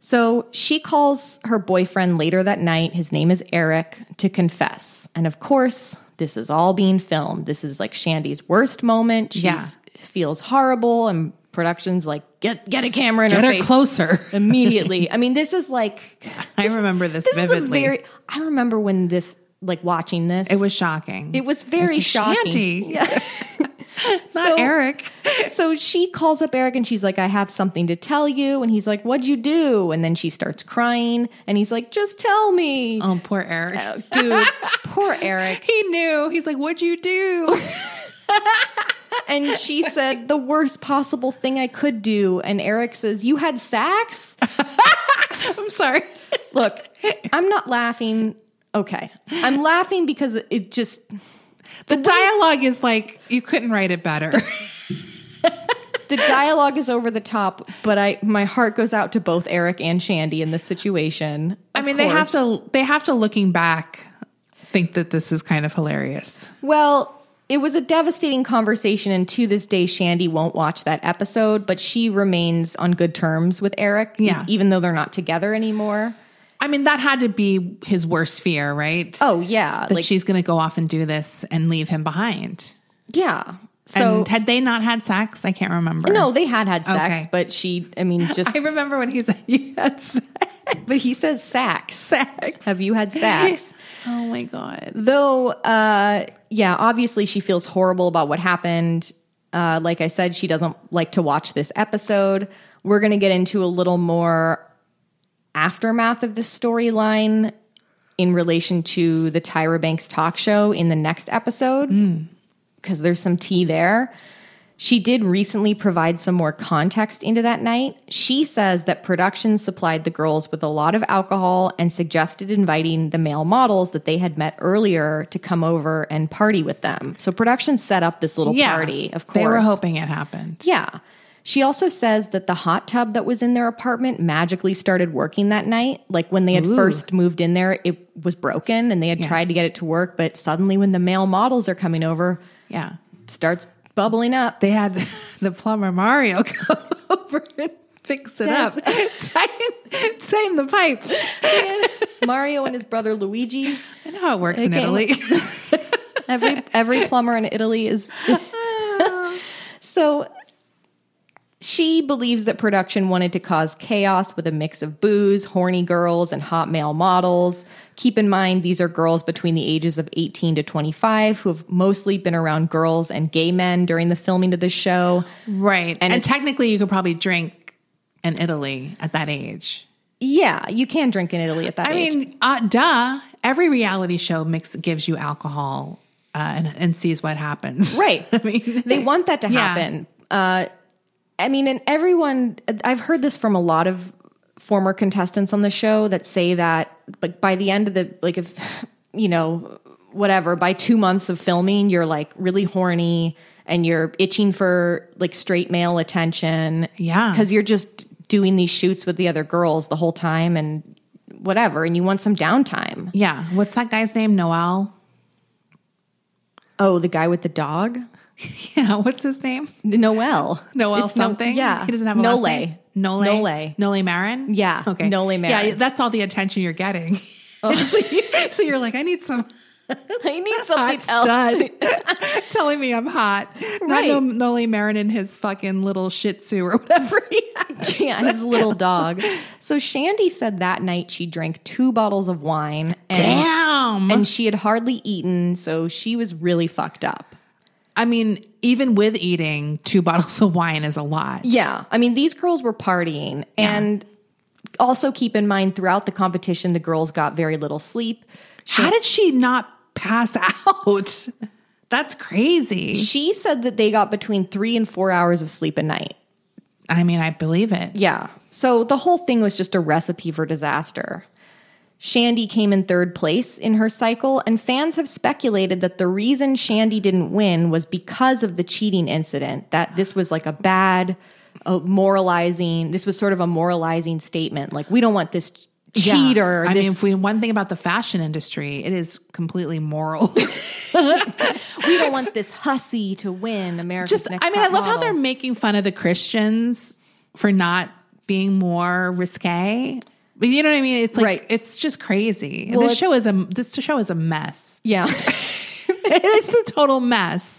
So she calls her boyfriend later that night. His name is Eric to confess. And of course, this is all being filmed. This is like Shandi's worst moment. She Yeah. feels horrible, and production's like, get get a camera in Get her her closer. immediately. I mean, this is like I remember this, this is a vividly. very. I remember when this like watching this. it was shocking. it was very like, shocking. Shandi. Yeah. Not So- Eric. so she calls up Eric and she's like, I have something to tell you. And he's like, What'd you do? And then she starts crying and he's like, Just tell me. Oh, poor Eric. Oh, dude, poor Eric. He knew. He's like, "What'd you do?" And she said, The worst possible thing I could do. And Eric says, You had sex? I'm sorry. Look, I'm not laughing. Okay. I'm laughing because it just, The dialogue is like you couldn't write it better. the dialogue is over the top, but I, my heart goes out to both Eric and Shandi in this situation. I mean, they have to. They have to. Looking back, think that this is kind of hilarious. Well, it was a devastating conversation, and to this day, Shandi won't watch that episode, but she remains on good terms with Eric, Yeah. even though they're not together anymore. I mean, that had to be his worst fear, right? Oh yeah, that like she's going to go off and do this and leave him behind. yeah. So and had they not had sex? I can't remember. no, they had had sex, Okay. but she, I mean, just I remember when he said you had sex. but he says sax. sex. Have you had sex? Oh my god. Though, uh, yeah, obviously she feels horrible about what happened. Uh, like I said, she doesn't like to watch this episode. We're going to get into a little more aftermath of the storyline in relation to the Tyra Banks talk show in the next episode hmm. because there's some tea there. She did recently provide some more context into that night. She says that production supplied the girls with a lot of alcohol and suggested inviting the male models that they had met earlier to come over and party with them. So production set up this little Yeah. party, of course. They were hoping it happened. Yeah. She also says that the hot tub that was in their apartment magically started working that night. Like when they had first moved in there, it was broken and they had tried to get it to work, but suddenly when the male models are coming over, Yeah. it starts bubbling up. They had the plumber Mario come over and fix it up. tighten, tighten the pipes. Mario and his brother Luigi. I know how it works in. Italy. Every every plumber in Italy is so she believes that production wanted to cause chaos with a mix of booze, horny girls, and hot male models. Keep in mind, these are girls between the ages of 18 to 25 who have mostly been around girls and gay men during the filming of the show. right. And And, technically, you could probably drink in Italy at that age. Yeah, you can drink in Italy at that I age. mean, uh, duh. Every reality show mix gives you alcohol uh, and, and sees what happens. Right. I mean, they want that to Yeah. happen. Uh, I mean, and everyone, I've heard this from a lot of former contestants on the show that say that, like, by the end of the, like, if, you know, whatever, by two months of filming, you're like really horny and you're itching for like straight male attention. Yeah. Cause you're just doing these shoots with the other girls the whole time and whatever. And you want some downtime. yeah. What's that guy's name? Noel. Oh, the guy with the dog? Yeah. What's his name? Noel. Noel It's no- something. yeah. He doesn't have a Nole. last name. Nole. Nole. Nole Marin. Yeah, Okay. Nole Marin. Yeah. That's all the attention you're getting. Oh. so, you, so you're like, I need some I need something hot else. telling me I'm hot. Not Right. no, Nole Marin and his fucking little Shih Tzu or whatever he has. yeah, his little dog. So Shandi said that night she drank two bottles of wine and, Damn. and she had hardly eaten, so she was really fucked up. I mean, even with eating two bottles of wine is a lot. Yeah. I mean, these girls were partying. And also keep in mind, throughout the competition, the girls got very little sleep. How did she not pass out? That's crazy. She said that they got between three and four hours of sleep a night. I mean, I believe it. Yeah. So the whole thing was just a recipe for disaster. Shandi came in third place in her cycle, and fans have speculated that the reason Shandi didn't win was because of the cheating incident. That this was like a bad, uh, moralizing, this was sort of a moralizing statement. Like, we don't want this Yeah. cheater. I this, mean, if we one thing about the fashion industry, it is completely moral. we don't want this hussy to win America's Just, Next I mean, I love how they're making fun of the Christians for not being more risque. But you know what I mean? It's like Right. it's just crazy. Well, this show is a this show is a mess. Yeah. it's a total mess.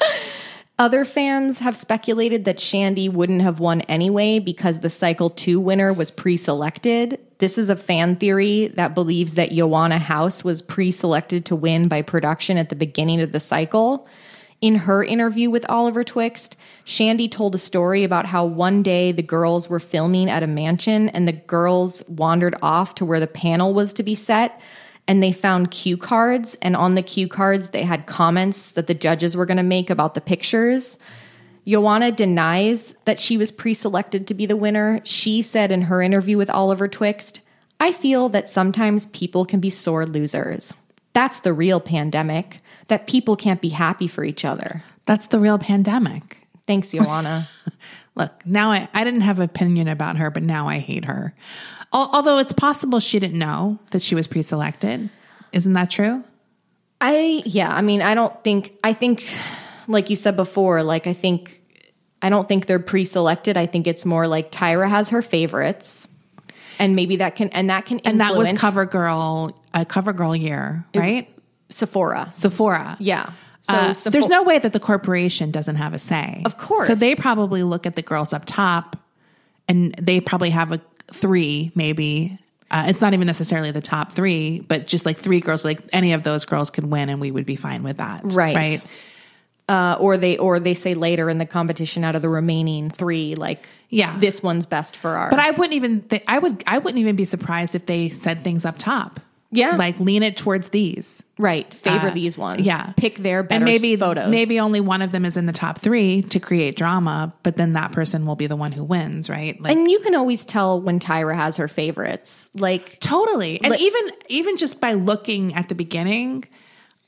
Other fans have speculated that Shandi wouldn't have won anyway because the Cycle 2 winner was pre selected. This is a fan theory that believes that Yoanna House was pre selected to win by production at the beginning of the cycle. In her interview with Oliver Twixt, Shandi told a story about how one day the girls were filming at a mansion and the girls wandered off to where the panel was to be set and they found cue cards and on the cue cards they had comments that the judges were going to make about the pictures. Yoanna denies that she was pre-selected to be the winner. She said in her interview with oliver twixt i feel that sometimes people can be sore losers that's the real pandemic that people can't be happy for each other That's the real pandemic. thanks yoanna Look, now I, I didn't have an opinion about her, but now I hate her. Al- although it's possible she didn't know that she was pre selected. Isn't that true? I yeah, I mean, I don't think I think like you said before, like I think I don't think they're pre-selected. I think it's more like Tyra has her favorites and maybe that can and that can And that was Cover Girl, a Cover Girl year, right? Sephora. Sephora. Yeah. So Uh, Sepho- there's no way that the corporation doesn't have a say. Of course. So they probably look at the girls up top and they probably have a three, maybe. Uh, it's not even necessarily the top three, but just like three girls, like any of those girls could win and we would be fine with that. Right. Right. Uh, or they or they say later in the competition out of the remaining 3 like Yeah. this one's best for our But I wouldn't even, th- I would, I wouldn't even be surprised if they said things up top. Yeah. Like lean it towards these. right, favor Uh, these ones. yeah. Pick their better and maybe photos. maybe only one of them is in the top three to create drama, but then that person will be the one who wins, right? Like and you can always tell when Tyra has her favorites. Like totally. And even even just by looking at the beginning,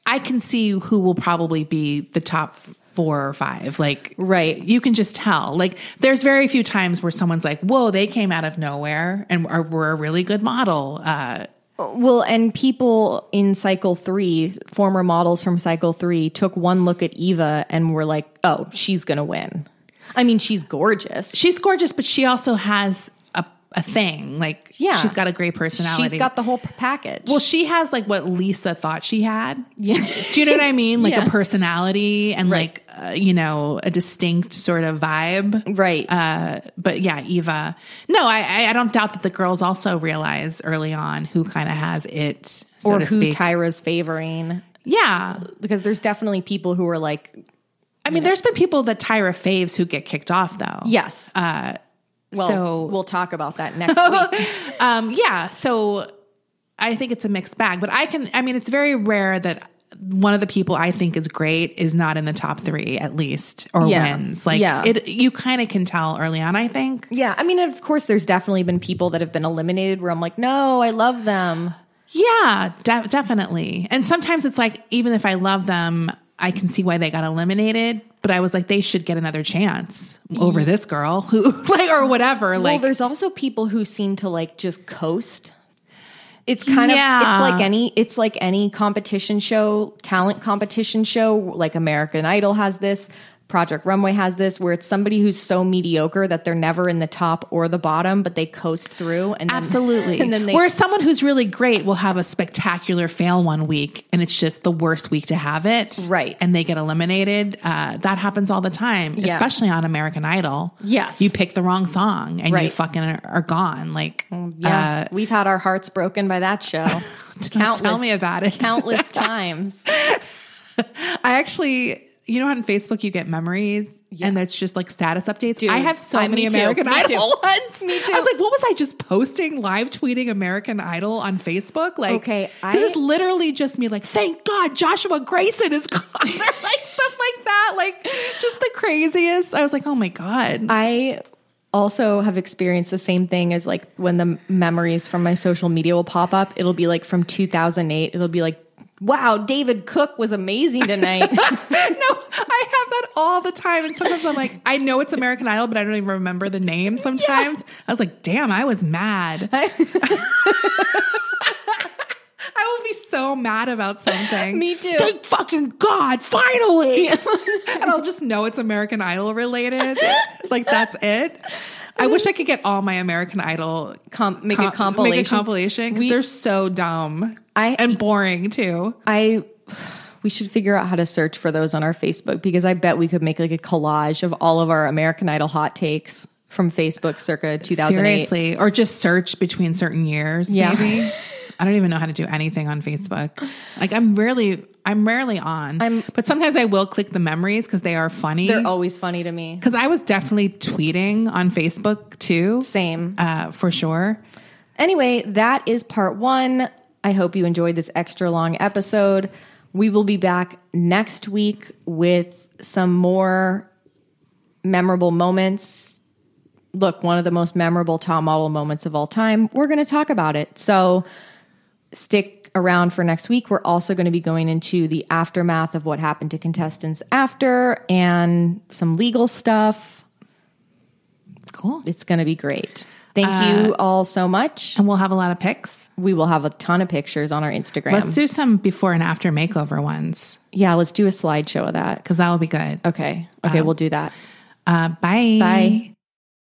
I can see who will probably be the top four or five. Like Right. you can just tell. Like there's very few times where someone's like, "Whoa, they came out of nowhere and are, were a really good model." Uh, Well, and people in cycle three, former models from cycle three, took one look at Eva and were like, oh, she's going to win. I mean, she's gorgeous. she's gorgeous, but she also has a, thing. Like Yeah. she's got a great personality. She's got the whole package. Well, she has like what Lisa thought she had. Yeah. Do you know what I mean? Like Yeah. a personality and Right. like, uh, you know, a distinct sort of vibe. right. Uh, but yeah, Eva. No, I, I- I don't doubt that the girls also realize early on who kind of has it, so or who speak. Tyra's favoring. yeah. Because there's definitely people who are like, I mean, there's been people that Tyra faves who get kicked off though. yes. Uh, well, so we'll talk about that next week. um, yeah, so I think it's a mixed bag, but I can, I mean, it's very rare that one of the people I think is great is not in the top three at least or Yeah. wins. Like Yeah. it, you kind of can tell early on, I think. Yeah. I mean, of course, there's definitely been people that have been eliminated where I'm like, no, I love them. Yeah, de- definitely. And sometimes it's like, even if I love them, I can see why they got eliminated. But I was like, they should get another chance over this girl who, like, or whatever. well, Like, there's also people who seem to like just coast. It's kind Yeah. of it's like any it's like any competition show, talent competition show, like American Idol has this, Project Runway has this, where it's somebody who's so mediocre that they're never in the top or the bottom, but they coast through and then, Absolutely. and then they Whereas someone who's really great will have a spectacular fail one week and it's just the worst week to have it. Right. And they get eliminated. Uh, that happens all the time, Yeah. especially on American Idol. Yes. You pick the wrong song and you fucking are, are gone. Like, yeah, uh, we've had our hearts broken by that show. countless, tell me about it. countless times. I actually, you know how on Facebook you get memories and there's just like status updates? Dude, I have so I- many. American Me too. Idol ones. Me too. I was like, what was I just posting, live tweeting American Idol on Facebook? Like, Okay, this is literally just me like, thank God Joshua Grayson is gone. like stuff like that. Like just the craziest. I was like, oh my God. I also have experienced the same thing as like when the memories from my social media will pop up. It'll be like from 2008. It'll be like, wow, David Cook was amazing tonight. no, I have that all the time. And sometimes I'm like, I know it's American Idol, but I don't even remember the name sometimes. I was like, damn, I was mad. I will be so mad about something. Me too. Thank fucking God, finally. and I'll just know it's American Idol related. like that's it. I wish I could get all my American Idol Com- make a com- compilation. Make a compilation because they're so dumb I- and boring too. I we should figure out how to search for those on our Facebook because I bet we could make like a collage of all of our American Idol hot takes from Facebook circa 2008. Seriously, or just search between certain years. Yeah. Maybe I don't even know how to do anything on Facebook. Like I'm rarely, I'm rarely on. I'm- but sometimes I will click the memories because they are funny. They're always funny to me. Because I was definitely tweeting on Facebook too, Same. uh, for sure. Anyway, that is part one. I hope you enjoyed this extra long episode. We will be back next week with some more memorable moments. Look, one of the most memorable top model moments of all time. We're going to talk about it. So stick around for next week. We're also going to be going into the aftermath of what happened to contestants after and some legal stuff. Cool. It's going to be great. Thank you all so much. And we'll have a lot of pics. We will have a ton of pictures on our Instagram. Let's do some before and after makeover ones yeah, let's do a slideshow of that. because that will be good. Okay. Okay, we'll do that. Uh, bye. Bye.